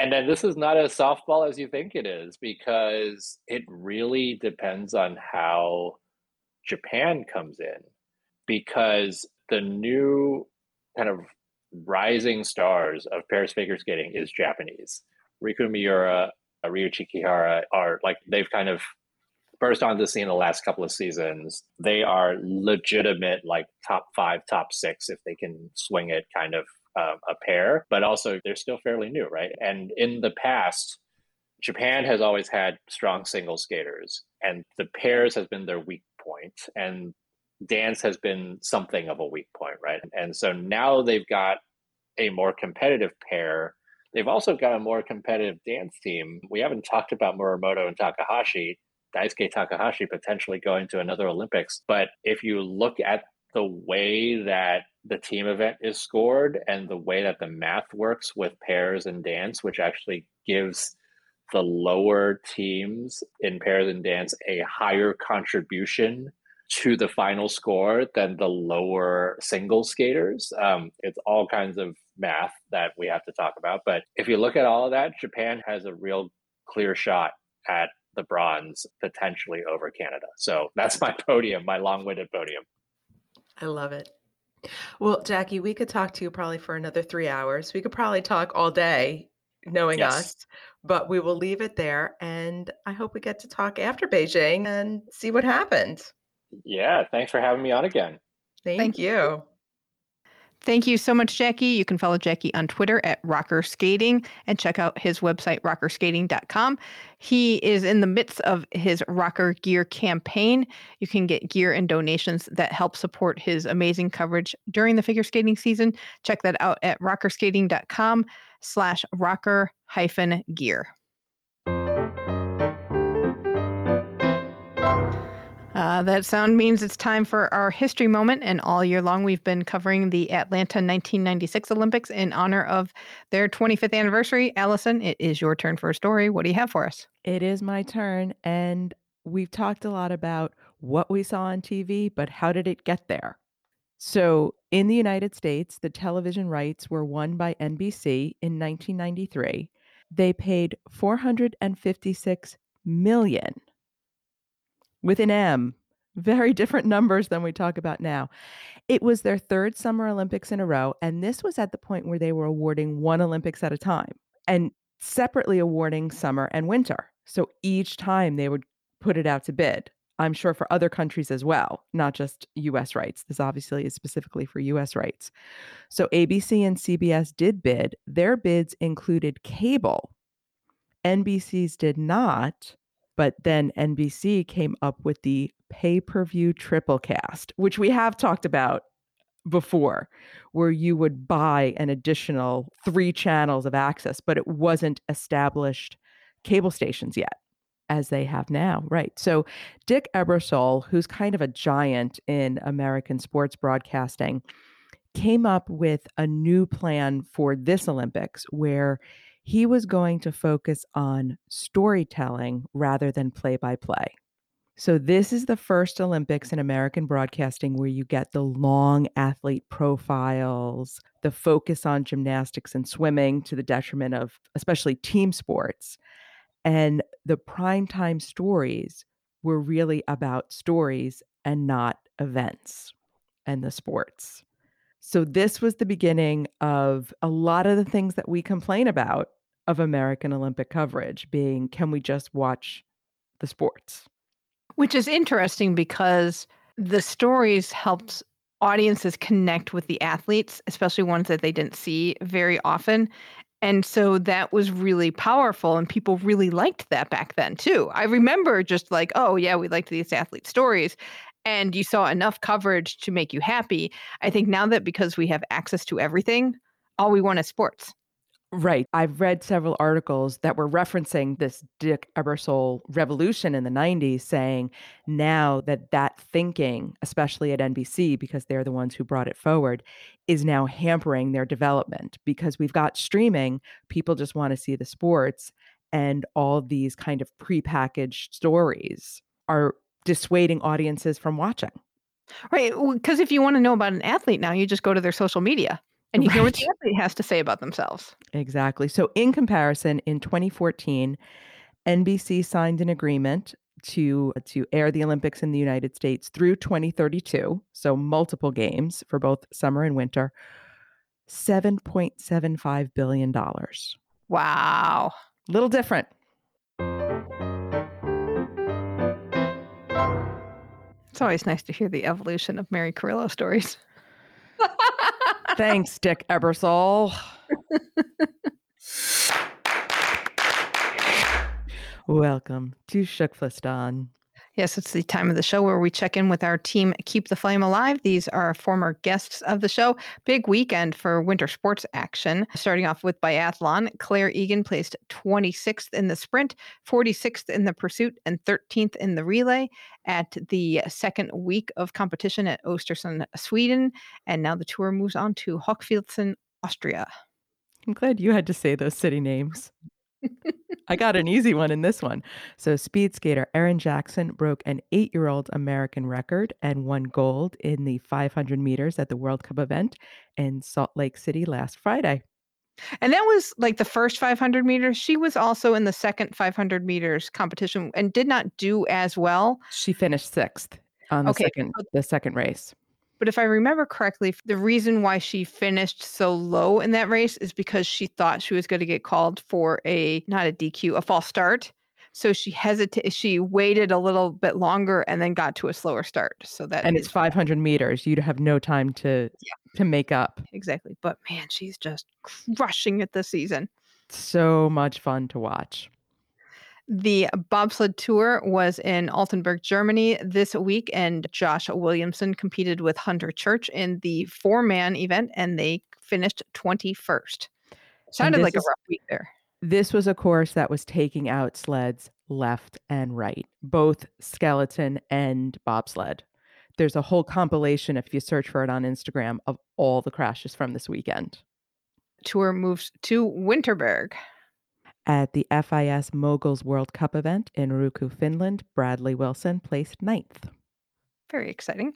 and then this is not as softball as you think it is because it really depends on how Japan comes in. Because the new kind of rising stars of Paris figure skating is Japanese. Riku Miura, Ryuichi Kihara are like they've kind of burst onto the scene the last couple of seasons. They are legitimate, like top five, top six, if they can swing it kind of uh, a pair, but also they're still fairly new, right? And in the past, Japan has always had strong single skaters, and the pairs has been their weak point, and dance has been something of a weak point, right? And so now they've got a more competitive pair. They've also got a more competitive dance team. We haven't talked about Muramoto and Takahashi, Daisuke Takahashi potentially going to another Olympics. But if you look at the way that the team event is scored and the way that the math works with pairs and dance, which actually gives the lower teams in pairs and dance a higher contribution to the final score than the lower single skaters. Um, it's all kinds of math that we have to talk about. But if you look at all of that, Japan has a real clear shot at the bronze potentially over Canada. So that's my [LAUGHS] podium, my long winded podium. I love it. Well, Jackie, we could talk to you probably for another three hours. We could probably talk all day, knowing yes. us, but we will leave it there. And I hope we get to talk after Beijing and see what happened. Yeah. Thanks for having me on again. Thank, Thank you. Thank you so much, Jackie. You can follow Jackie on Twitter at Rocker Skating and check out his website, rockerskating.com. He is in the midst of his Rocker Gear campaign. You can get gear and donations that help support his amazing coverage during the figure skating season. Check that out at rockerskating.com slash rocker hyphen gear. Uh, that sound means it's time for our history moment. And all year long, we've been covering the Atlanta 1996 Olympics in honor of their 25th anniversary. Allison, it is your turn for a story. What do you have for us? It is my turn. And we've talked a lot about what we saw on TV, but how did it get there? So, in the United States, the television rights were won by NBC in 1993. They paid 456 million with an M, Very different numbers than we talk about now. It was their third Summer Olympics in a row. And this was at the point where they were awarding one Olympics at a time and separately awarding summer and winter. So each time they would put it out to bid. I'm sure for other countries as well, not just US rights. This obviously is specifically for US rights. So ABC and CBS did bid. Their bids included cable. NBC's did not, but then NBC came up with the pay per view triple cast, which we have talked about before, where you would buy an additional three channels of access, but it wasn't established cable stations yet as they have now. Right. So Dick Ebersol, who's kind of a giant in American sports broadcasting, came up with a new plan for this Olympics where he was going to focus on storytelling rather than play by play. So, this is the first Olympics in American broadcasting where you get the long athlete profiles, the focus on gymnastics and swimming to the detriment of especially team sports. And the primetime stories were really about stories and not events and the sports. So, this was the beginning of a lot of the things that we complain about of American Olympic coverage being can we just watch the sports? Which is interesting because the stories helped audiences connect with the athletes, especially ones that they didn't see very often. And so that was really powerful, and people really liked that back then too. I remember just like, oh, yeah, we liked these athlete stories. And you saw enough coverage to make you happy. I think now that because we have access to everything, all we want is sports. Right. I've read several articles that were referencing this Dick Ebersol revolution in the 90s, saying now that that thinking, especially at NBC, because they're the ones who brought it forward, is now hampering their development because we've got streaming. People just want to see the sports, and all these kind of prepackaged stories are dissuading audiences from watching. Right. Because if you want to know about an athlete now, you just go to their social media and you right. hear what the athlete has to say about themselves. Exactly. So, in comparison, in 2014, NBC signed an agreement to to air the Olympics in the United States through 2032, so multiple games for both summer and winter. 7.75 billion dollars. Wow. A Little different. It's always nice to hear the evolution of Mary Carillo stories. Thanks, Dick Ebersol. [LAUGHS] Welcome to Shukflistan. Yes, it's the time of the show where we check in with our team Keep the Flame Alive. These are former guests of the show. Big weekend for winter sports action. Starting off with biathlon, Clare Egan placed 26th in the sprint, 46th in the pursuit, and 13th in the relay at the second week of competition at Östersund, Sweden. And now the tour moves on to Hochfilzen, Austria. I'm glad you had to say those city names. I got an easy one in this one. So, speed skater Erin Jackson broke an eight year old American record and won gold in the 500 meters at the World Cup event in Salt Lake City last Friday. And that was like the first 500 meters. She was also in the second 500 meters competition and did not do as well. She finished sixth on the okay. second the second race. But if I remember correctly, the reason why she finished so low in that race is because she thought she was going to get called for a not a DQ, a false start. So she hesitated. She waited a little bit longer and then got to a slower start. So that and it's 500 meters. You'd have no time to yeah. to make up. Exactly. But man, she's just crushing it this season. So much fun to watch. The bobsled tour was in Altenberg, Germany this week, and Josh Williamson competed with Hunter Church in the four man event, and they finished 21st. Sounded like is, a rough week there. This was a course that was taking out sleds left and right, both skeleton and bobsled. There's a whole compilation, if you search for it on Instagram, of all the crashes from this weekend. Tour moves to Winterberg. At the FIS Moguls World Cup event in Turku, Finland, Bradley Wilson placed ninth. Very exciting.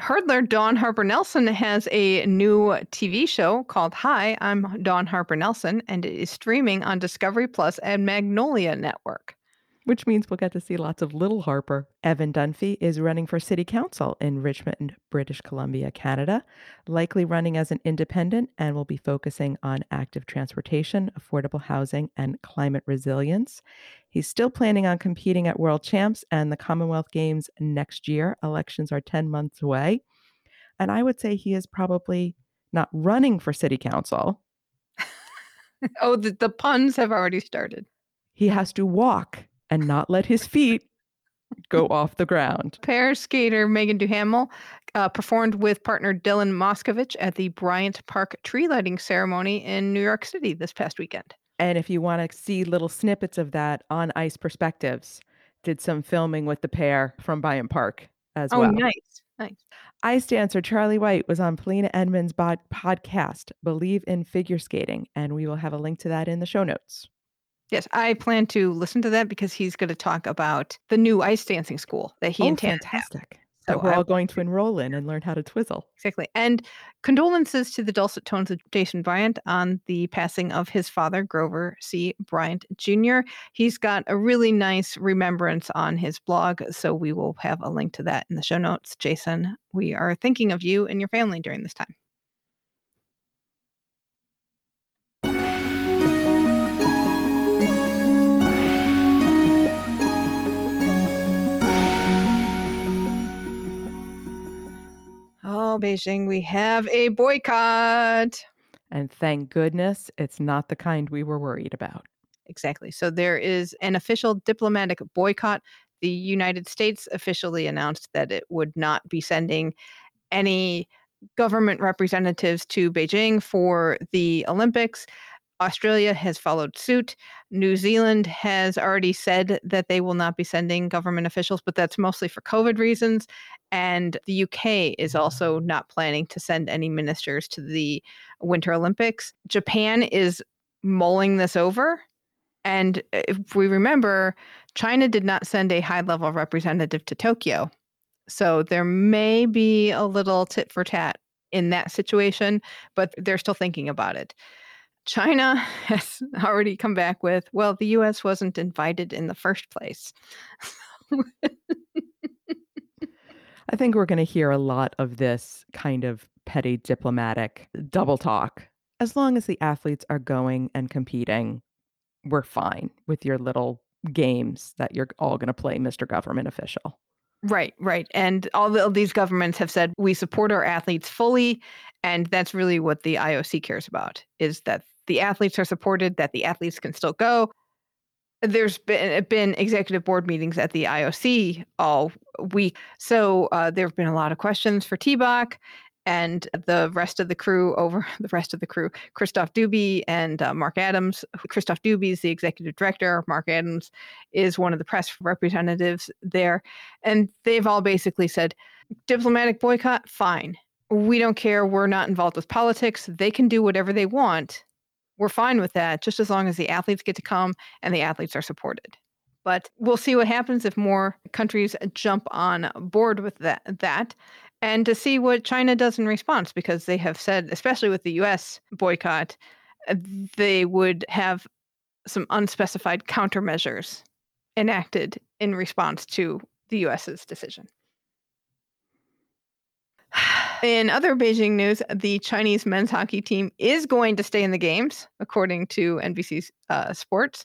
Hurdler Dawn Harper Nelson has a new TV show called Hi, I'm Dawn Harper Nelson, and it is streaming on Discovery Plus and Magnolia Network. Which means we'll get to see lots of little Harper. Evan Dunphy is running for city council in Richmond, British Columbia, Canada, likely running as an independent and will be focusing on active transportation, affordable housing, and climate resilience. He's still planning on competing at World Champs and the Commonwealth Games next year. Elections are 10 months away. And I would say he is probably not running for city council. [LAUGHS] oh, the, the puns have already started. He has to walk and not let his feet go [LAUGHS] off the ground. Pair skater Megan Duhamel uh, performed with partner Dylan Moscovitch at the Bryant Park tree lighting ceremony in New York City this past weekend. And if you want to see little snippets of that on Ice Perspectives, did some filming with the pair from Bryant Park as oh, well. Oh, nice. Nice. Ice dancer Charlie White was on Polina Edmonds' bod- podcast, Believe in Figure Skating, and we will have a link to that in the show notes. Yes, I plan to listen to that because he's going to talk about the new ice dancing school that he oh, fantastic. So that we're I- all going to enroll in and learn how to twizzle. Exactly. And condolences to the dulcet tones of Jason Bryant on the passing of his father, Grover C. Bryant Jr. He's got a really nice remembrance on his blog. So we will have a link to that in the show notes. Jason, we are thinking of you and your family during this time. Oh, Beijing, we have a boycott. And thank goodness it's not the kind we were worried about. Exactly. So there is an official diplomatic boycott. The United States officially announced that it would not be sending any government representatives to Beijing for the Olympics. Australia has followed suit. New Zealand has already said that they will not be sending government officials, but that's mostly for COVID reasons. And the UK is also not planning to send any ministers to the Winter Olympics. Japan is mulling this over. And if we remember, China did not send a high level representative to Tokyo. So there may be a little tit for tat in that situation, but they're still thinking about it. China [LAUGHS] has already come back with, well, the US wasn't invited in the first place. I think we're going to hear a lot of this kind of petty diplomatic double talk. As long as the athletes are going and competing, we're fine with your little games that you're all going to play, Mr. Government Official. Right, right. And all of these governments have said we support our athletes fully. And that's really what the IOC cares about is that the athletes are supported, that the athletes can still go. There's been, been executive board meetings at the IOC all week. So uh, there have been a lot of questions for T-Bach and the rest of the crew over [LAUGHS] the rest of the crew, Christophe Dubi and uh, Mark Adams. Christophe Dubi is the executive director. Mark Adams is one of the press representatives there. And they've all basically said, diplomatic boycott, fine. We don't care. We're not involved with politics. They can do whatever they want. We're fine with that, just as long as the athletes get to come and the athletes are supported. But we'll see what happens if more countries jump on board with that. that and to see what China does in response, because they have said, especially with the US boycott, they would have some unspecified countermeasures enacted in response to the US's decision. In other Beijing news, the Chinese men's hockey team is going to stay in the games, according to NBC uh, Sports.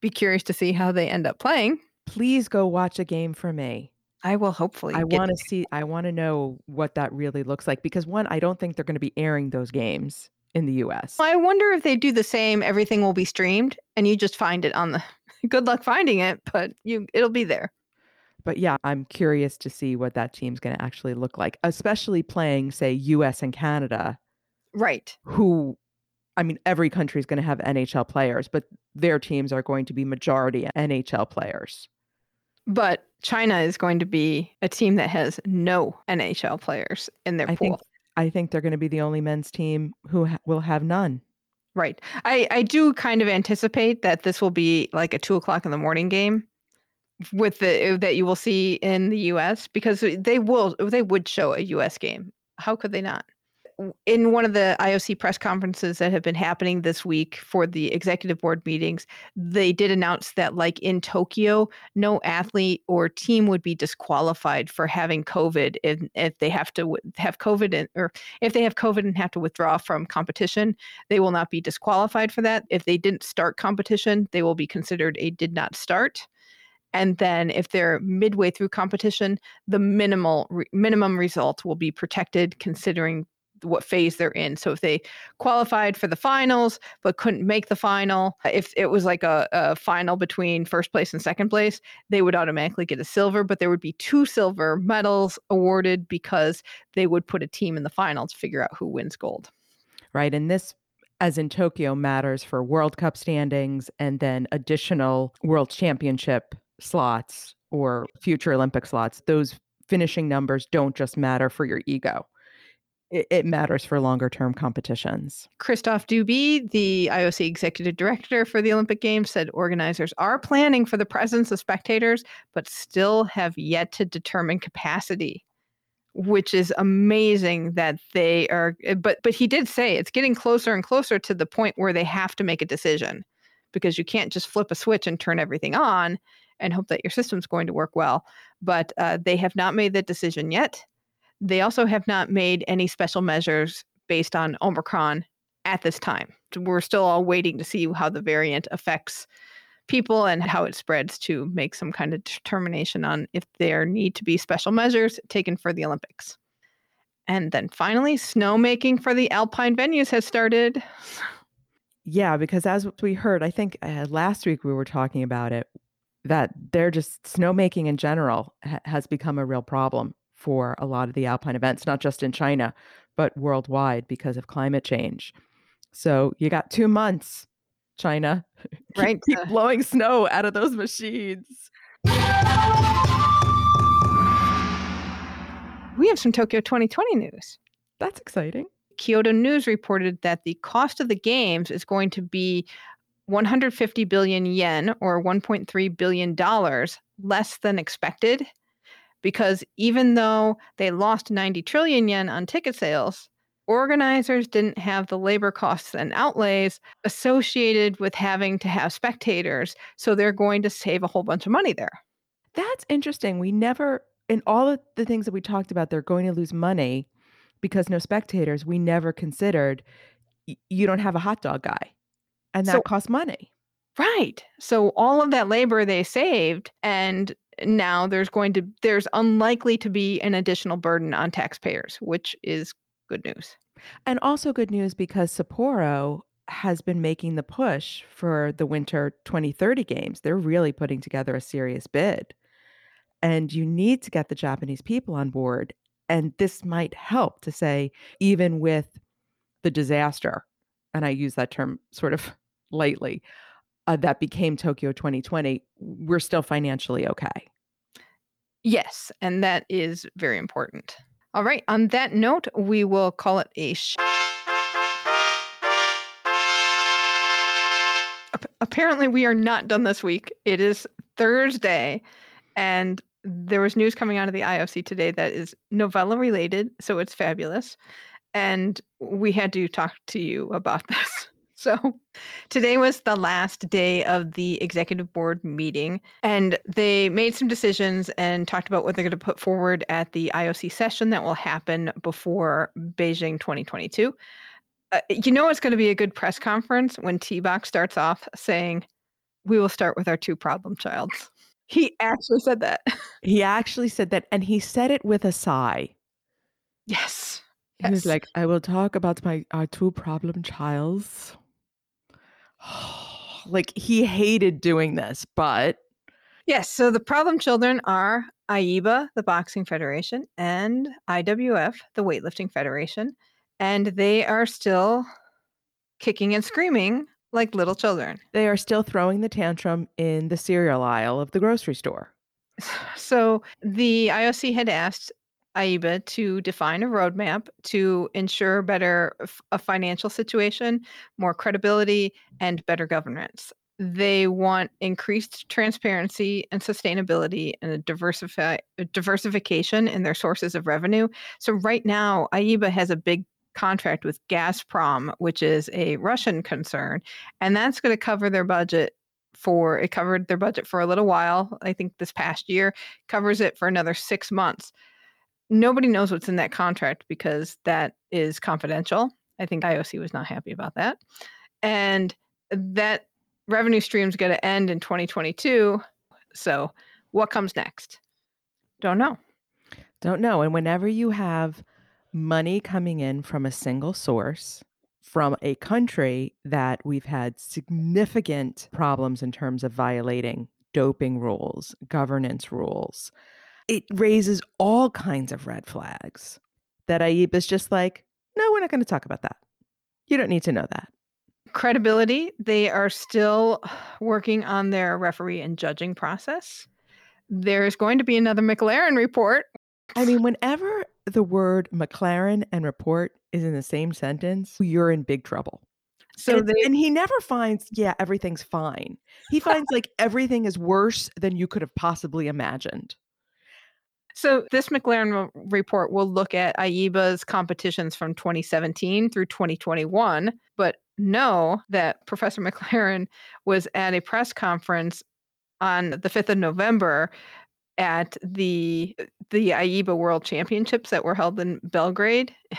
Be curious to see how they end up playing. Please go watch a game for me. I will hopefully. I want to see, I want to know what that really looks like because one, I don't think they're going to be airing those games in the US. I wonder if they do the same. Everything will be streamed, and you just find it on the. [LAUGHS] Good luck finding it, but you it'll be there. But yeah, I'm curious to see what that team's going to actually look like, especially playing, say, US and Canada, Right. who, I mean, every country is going to have NHL players, but their teams are going to be majority NHL players. But China is going to be a team that has no NHL players in their I pool. think I think they're going to be the only men's team who ha- will have none. Right. I, I do kind of anticipate that this will be like a two o'clock in the morning game with the that you will see in the US because they will they would show a US game. How could they not? in one of the IOC press conferences that have been happening this week for the executive board meetings, they did announce that, like in Tokyo, no athlete or team would be disqualified for having COVID if, if they have to have COVID or if they have COVID and have to withdraw from competition. They will not be disqualified for that. If they didn't start competition, they will be considered a did not start. And then if they're midway through competition, the minimal re- minimum result will be protected considering what phase they're in. So if they qualified for the finals but couldn't make the final, if it was like a, a final between first place and second place, they would automatically get a silver, but there would be two silver medals awarded because they would put a team in the final to figure out who wins gold. right? And this, as in Tokyo, matters for World Cup standings and then additional World Championship slots or future Olympic slots. Those finishing numbers don't just matter for your ego. It, it matters for longer term competitions. Christophe Dubi, the IOC executive director for the Olympic Games, said organizers are planning for the presence of spectators, but still have yet to determine capacity, which is amazing that they are. eh, But but he did say it's getting closer and closer to the point where they have to make a decision, because you can't just flip a switch and turn everything on and hope that your system's going to work well. But uh, they have not made the decision yet. They also have not made any special measures based on Omicron at this time. We're still all waiting to see how the variant affects people and how it spreads to make some kind of determination on if there need to be special measures taken for the Olympics. And then finally, snowmaking for the alpine venues has started. Yeah, because as we heard, I think uh, last week we were talking about it, that they're just snowmaking in general ha- has become a real problem for a lot of the alpine events, not just in China, but worldwide because of climate change. So you got two months, China. [LAUGHS] Keep- Right, Keep to- blowing snow out of those machines. We have some Tokyo 2020 news. That's exciting. Kyodo News reported that the cost of the games is going to be 150 billion yen or 1.3 billion dollars less than expected because even though they lost 90 trillion yen on ticket sales organizers didn't have the labor costs and outlays associated with having to have spectators so they're going to save a whole bunch of money there That's interesting. We never, in all of the things that we talked about, they're going to lose money because no spectators. We never considered you don't have a hot dog guy, and that So- costs money. Right. So all of that labor they saved and now there's going to there's unlikely to be an additional burden on taxpayers, which is good news. And also good news because Sapporo has been making the push for the winter 2030 games. They're really putting together a serious bid. And you need to get the Japanese people on board. And this might help to say, even with the disaster, and I use that term sort of lightly, uh, that became Tokyo 2020, we're still financially okay. Yes, and that is very important. All right, on that note, we will call it a sh- Apparently we are not done this week. It is Thursday and there was news coming out of the IOC today that is novella related, so it's fabulous. And we had to talk to you about [LAUGHS] this. So today was the last day of the executive board meeting, and they made some decisions and talked about what they're going to put forward at the IOC session that will happen before Beijing 2022. Uh, you know, it's going to be a good press conference when TBach starts off saying, We will start with our two problem childs. He actually said that. [LAUGHS] He actually said that, and he said it with a sigh. yes. He was like, I will talk about my our two problem childs. [SIGHS] like he hated doing this, but Yes, so the problem children are AIBA, the Boxing Federation, and IWF, the Weightlifting Federation, and they are still kicking and screaming like little children. they are still throwing the tantrum in the cereal aisle of the grocery store. [SIGHS] So the IOC had asked AIBA to define a roadmap to ensure better f- a financial situation, more credibility, and better governance. They want increased transparency and sustainability and a diversify a diversification in their sources of revenue. So right now, AIBA has a big contract with Gazprom, which is a Russian concern, and that's going to cover their budget for it covered their budget for a little while. I think this past year covers it for another 6 months. Nobody knows what's in that contract because that is confidential. I think IOC was not happy about that. And that revenue stream is going to end in 2022. So, what comes next? Don't know. Don't know. And whenever you have money coming in from a single source, from a country that we've had significant problems in terms of violating doping rules, governance rules, it raises all kinds of red flags that AIBA is just like, no, we're not going to talk about that. You don't need to know that. Credibility, they are still working on their referee and judging process. There's going to be another McLaren report. I mean, whenever the word McLaren and report is in the same sentence, you're in big trouble. So and, they and he never finds, yeah, everything's fine. He [LAUGHS] finds like everything is worse than you could have possibly imagined. So this McLaren report will look at AIBA's competitions from 2017 through 2021, but know that Professor [LAUGHS] McLaren was at a press conference on the 5th of November at the the AIBA World Championships that were held in Belgrade. [SIGHS]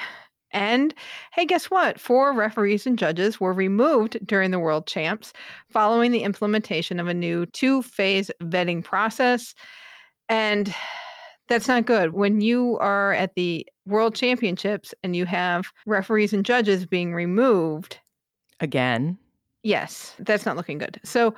And hey, guess what? Four referees and judges were removed during the World Champs following the implementation of a new two-phase vetting process. And that's not good. When you are at the World Championships and you have referees and judges being removed, Again, yes, that's not looking good. So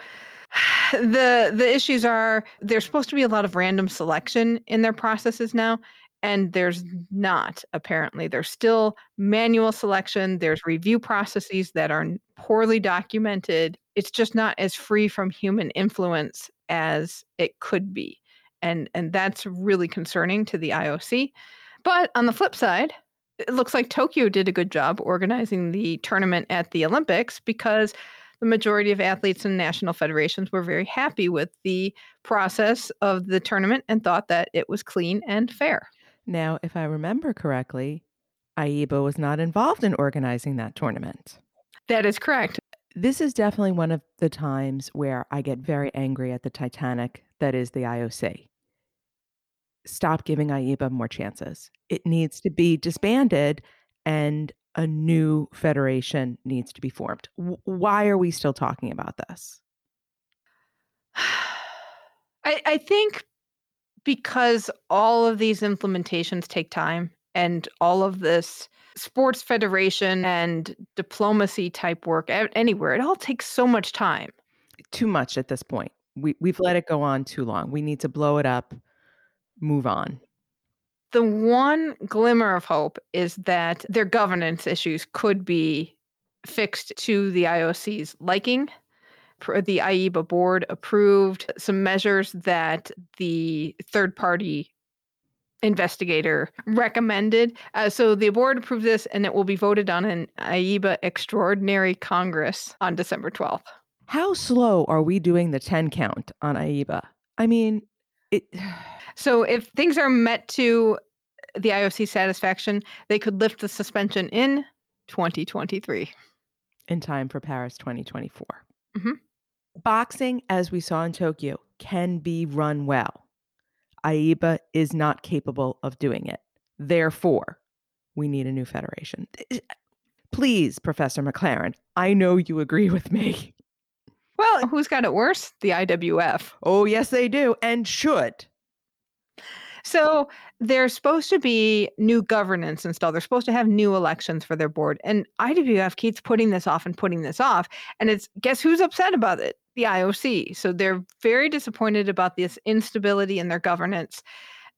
[SIGHS] the the issues are there's supposed to be a lot of random selection in their processes now and there's not apparently. There's still manual selection. There's review processes that are poorly documented. It's just not as free from human influence as it could be and and that's really concerning to the IOC but on the flip side it looks like Tokyo did a good job organizing the tournament at the Olympics because the majority of athletes and national federations were very happy with the process of the tournament and thought that it was clean and fair. now, if I remember correctly, AIBA was not involved in organizing that tournament. That is correct. This is definitely one of the times where I get very angry at the Titanic that is the IOC. Stop giving AIBA more chances. It mm. needs to be disbanded and a new federation needs to be formed. W- why are we still talking about this? [SIGHS] I, I think because all of these implementations take time and all of this sports federation and diplomacy type work anywhere, it all takes so much time. Too much at this point. We, we've let it go on too long. We need to blow it up, move on. The one glimmer of hope is that their governance issues could be fixed to the IOC's liking. The AIBA board approved some measures that the third party investigator recommended. Uh, so the board approved this and it will be voted on in AIBA Extraordinary Congress on December 12th. How slow are we doing the 10 count on AIBA? I mean, it [SIGHS] So if things are met to the IOC satisfaction, they could lift the suspension in 2023. in time for Paris 2024. Mhm. Boxing, as we saw in Tokyo, can be run well. AIBA is not capable of doing it. Therefore, we need a new federation. Please, Professor McLaren, I know you agree with me. Well, who's got it worse? The IWF. Oh, yes, they do, and should. So there's supposed to be new governance installed. They're supposed to have new elections for their board. And IWF keeps putting this off and putting this off. And it's guess who's upset about it? The IOC. So they're very disappointed about this instability in their governance.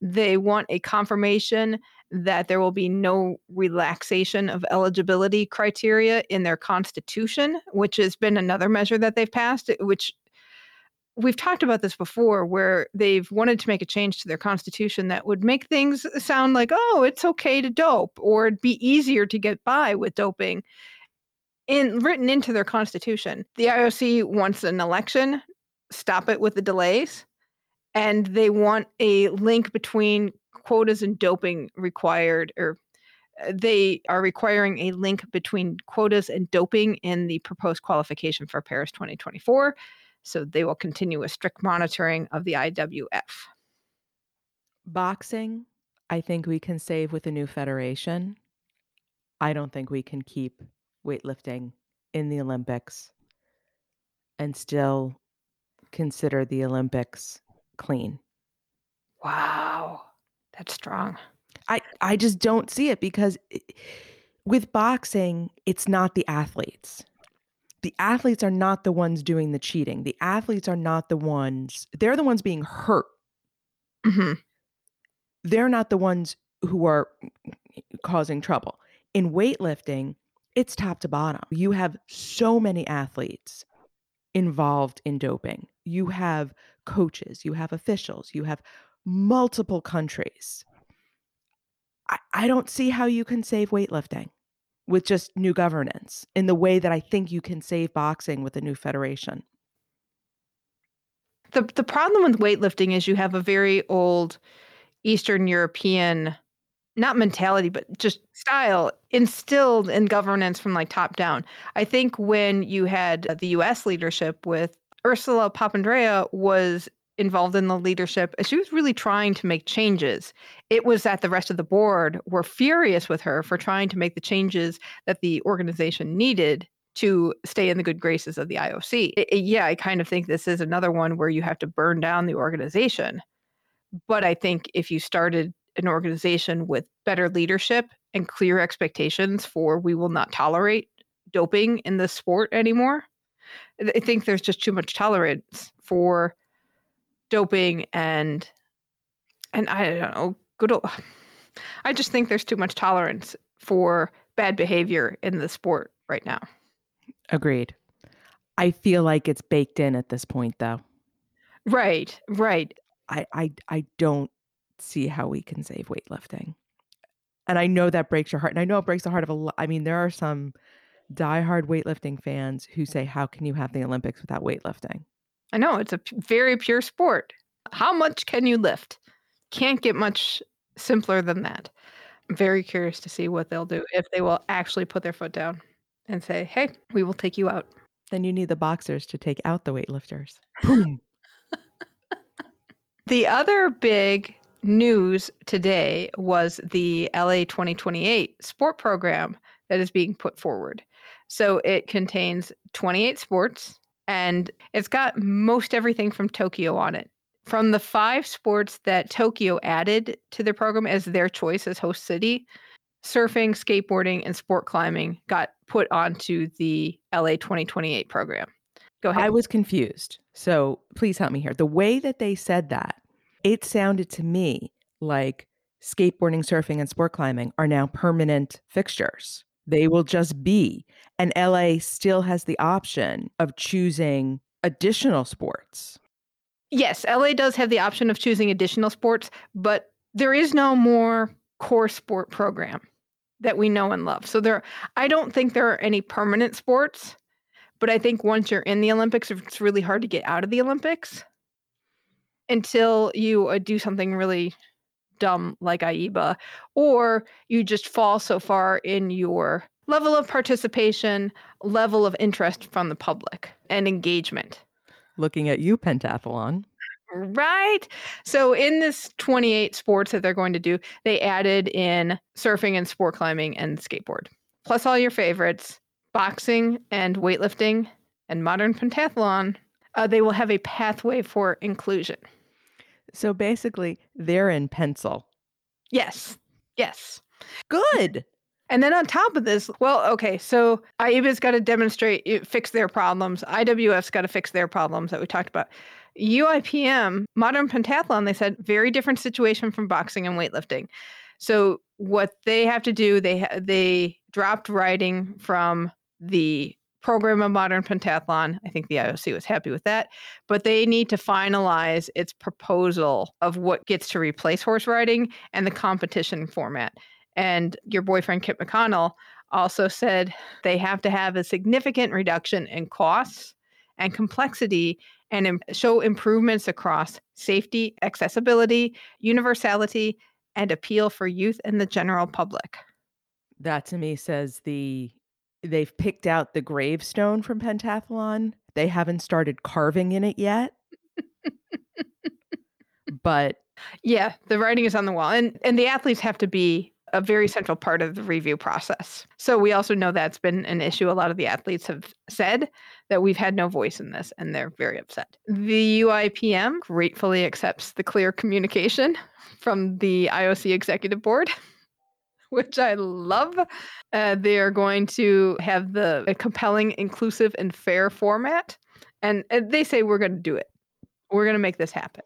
They want a confirmation that there will be no relaxation of eligibility criteria in their constitution, which has been another measure that they've passed, which we've talked about this before where they've wanted to make a change to their constitution that would make things sound like oh it's okay to dope or it'd be easier to get by with doping in written into their constitution. The ioc wants an election. Stop it with the delays. And they want a link between quotas and doping required or Uh, They are requiring a link between quotas and doping in the proposed qualification for Paris 2024. So they will continue a strict monitoring of the IWF. Boxing, I think we can save with a new federation. I don't think we can keep weightlifting in the Olympics and still consider the Olympics clean. Wow, that's strong. I, I just don't see it because with boxing, it's not the athletes. The athletes are not the ones doing the cheating. The athletes are not the ones, they're the ones being hurt. hmm They're not the ones who are causing trouble. In weightlifting, it's top to bottom. You have so many athletes involved in doping. You have coaches, you have officials, you have multiple countries. I, I don't see how you can save weightlifting with just new governance in the way that I think you can save boxing with a new federation. The the problem with weightlifting is you have a very old Eastern European not mentality but just style instilled in governance from like top down. I think when you had the US leadership with Ursula Papandrea was involved in the leadership she was really trying to make changes. It was that the rest of the board were furious with her for trying to make the changes that the organization needed to stay in the good graces of the IOC. I- I- yeah, I kind of think this is another one where you have to burn down the organization. But I think if you started an organization with better leadership and clear expectations for we will not tolerate doping in the sport anymore, I think there's just too much tolerance for doping and and I don't know, good old, [SIGHS] I just think there's too much tolerance for bad behavior in the sport right now. Agreed. I feel like it's baked in at this point, though. Right, right. I, I, I don't see how we can save weightlifting. And I know that breaks your heart. And I know it breaks the heart of a lot. I mean, there are some diehard weightlifting fans who say, How can you have the Olympics without weightlifting? I know it's a p- very pure sport. How much can you lift? Can't get much simpler than that. I'm very curious to see what they'll do if they will actually put their foot down and say, "Hey, we will take you out." Then you need the boxers to take out the weightlifters. [LAUGHS] Boom. The other big news today was the LA 2028 sport program that is being put forward. So it contains 28 sports and it's got most everything from Tokyo on it. From the five sports that Tokyo added to their program as their choice as host city, surfing, skateboarding, and sport climbing got put onto the LA 2028 program. Go ahead. I was confused. So please help me here. The way that they said that, it sounded to me like skateboarding, surfing, and sport climbing are now permanent fixtures. They will just be. And LA still has the option of choosing additional sports. Yes, LA does have the option of choosing additional sports, but there is no more core sport program that we know and love. So there I don't think there are any permanent sports, but I think once you're in the Olympics it's really hard to get out of the Olympics until you uh, do something really dumb like AIBA or you just fall so far in your level of participation, level of interest from the public and engagement. Looking at you, pentathlon. Right. So in this 28 sports that they're going to do, they added in surfing and sport climbing and skateboard, plus all your favorites, boxing and weightlifting and modern pentathlon. Uh, they will have a pathway for inclusion. So basically, they're in pencil. Yes. Yes. Good. And then on top of this, well, okay, so AIBA's got to demonstrate, fix their problems. IWF's got to fix their problems that we talked about. UIPM, modern pentathlon, they said very different situation from boxing and weightlifting. So what they have to do, they ha- they dropped riding from the program of modern pentathlon. I think the IOC was happy with that, but they need to finalize its proposal of what gets to replace horse riding and the competition format. And your boyfriend Kit McConnell also said they have to have a significant reduction in costs and complexity and im- show improvements across safety, accessibility, universality, and appeal for youth and the general public. That to me says the they've picked out the gravestone from pentathlon. They haven't started carving in it yet. but Yeah, the writing is on the wall. And and the athletes have to be a very central part of the review process. So we also know that's been an issue. A lot of the athletes have said that we've had no voice in this and they're very upset. The UIPM gratefully accepts the clear communication [LAUGHS] from the IOC executive board. [LAUGHS] Which I love. Uh, they are going to have the a compelling, inclusive, and fair format, and, and they say we're going to do it. We're going to make this happen.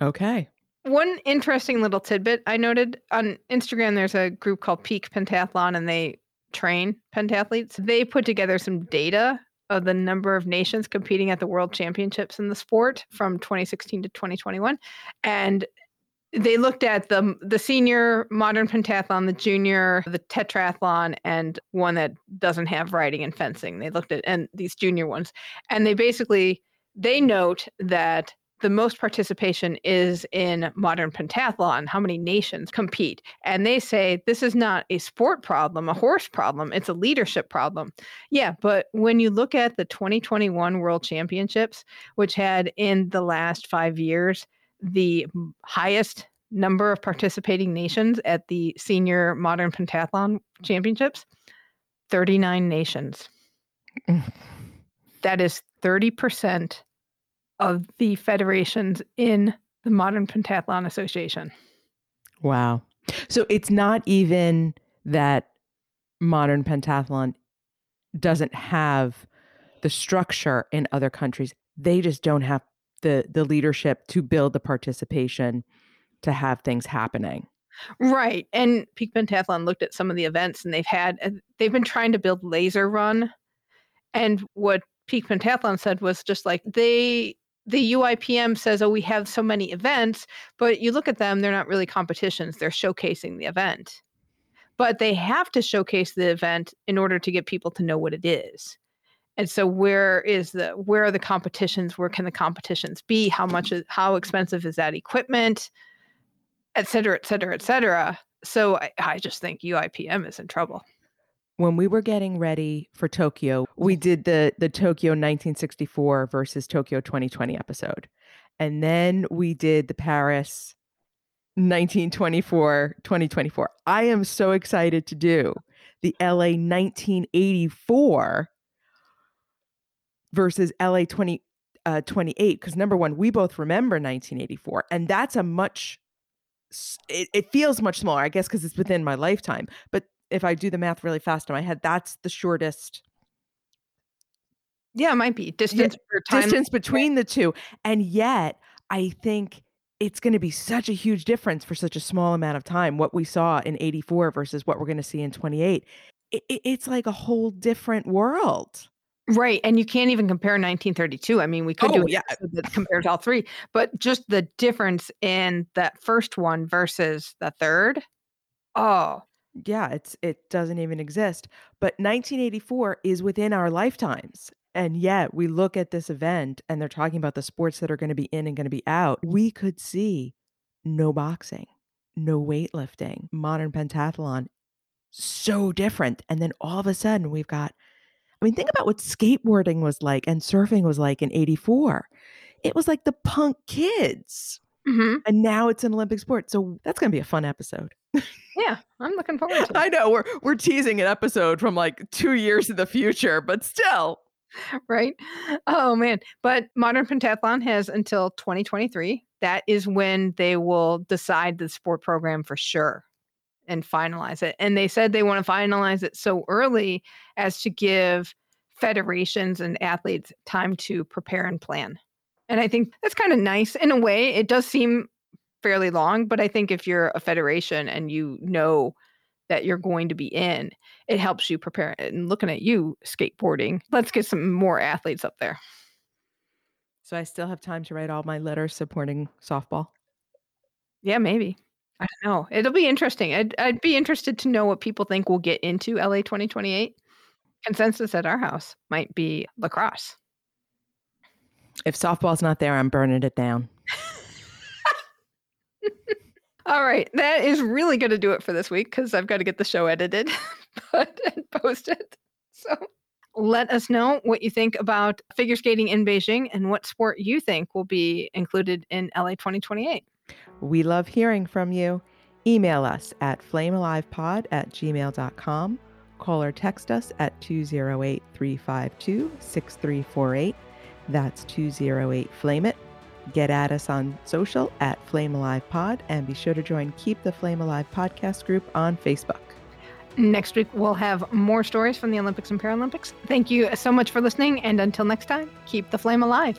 okay. One interesting little tidbit I noted on Instagram there's a group called Peak Pentathlon and they train pentathletes. They put together some data of the number of nations competing at the world championships in the sport from 2016 to 2021 and they looked at the the senior modern pentathlon, the junior, the tetrathlon, and one that doesn't have riding and fencing. They looked at and these junior ones, and they basically they note that the most participation is in modern pentathlon, how many nations compete. And they say this is not a sport problem, a horse problem, it's a leadership problem. Yeah, but when you look at the 2021 World Championships, which had in the last five years the highest number of participating nations at the senior modern pentathlon championships, 39 nations. that is 30% of the federations in the Modern Pentathlon Association. Wow. So it's not even that modern pentathlon doesn't have the structure in other countries. They just don't have the the leadership to build the participation to have things happening. Right. And Peak Pentathlon looked at some of the events and they've had they've been trying to build laser run. And what Peak Pentathlon said was just like they the UIPM says, oh, we have so many events, but you look at them, they're not really competitions. They're showcasing the event. But they have to showcase the event in order to get people to know what it is. And so where is the where are the competitions? Where can the competitions be? How much is how expensive is that equipment? Et cetera, et cetera, et cetera. So I, I just think UIPM is in trouble. When we were getting ready for Tokyo, we did the the Tokyo 1964 versus Tokyo 2020 episode. And then we did the Paris 1924 2024. I am so excited to do the LA 1984 versus LA 20 uh 28 because number one we both remember 1984 and that's a much it, it feels much smaller i guess because it's within my lifetime but if i do the math really fast in my head that's the shortest Yeah, it might be. Distance time. distance between the two and yet i think it's going to be such a huge difference for such a small amount of time what we saw in 84 versus what we're going to see in 28 it, it- it's like a whole different world Right. And you can't even compare 1932. I mean, we could do Oh, it yeah. [LAUGHS] that compares all three, but just the difference in that first one versus the third. Oh, yeah it's it doesn't even exist but 1984 is within our lifetimes and yet we look at this event and they're talking about the sports that are going to be in and going to be out we could see no boxing no weightlifting modern pentathlon so different and then all of a sudden we've got i mean think about what skateboarding was like and surfing was like in 84 it was like the punk kids hmm and now it's an olympic sport so that's going to be a fun episode yeah. I'm looking forward [LAUGHS] to it. I know we're we're teasing an episode from like two years in the future, but still. right? Oh man. But Modern Pentathlon has until 2023. That is when they will decide the sport program for sure and finalize it. And they said they want to finalize it so early as to give federations and athletes time to prepare and plan. And I think that's kind of nice in a way. It does seem fairly long, but I think if you're a federation and you know that you're going to be in, it helps you prepare. And looking at you skateboarding, let's get some more athletes up there. So I still have time to write all my letters supporting softball. Yeah, maybe. I don't know. It'll be interesting. I'd, I'd be interested to know what people think will get into LA 2028. Consensus at our house might be lacrosse. If softball's not there, I'm burning it down. [LAUGHS] All right. That is really going to do it for this week because I've got to get the show edited. [LAUGHS] but and post it. So let us know what you think about figure skating in Beijing and what sport you think will be included in LA 2028. We love hearing from you. Email us at flamealivepod at gmail.com. Call or text us at 208 352 6348. That's 208 Flame It. Get at us on social at Flame Alive Pod and be sure to join Keep the Flame Alive podcast group on Facebook. Next week, we'll have more stories from the Olympics and Paralympics. Thank you so much for listening. And until next time, keep the flame alive.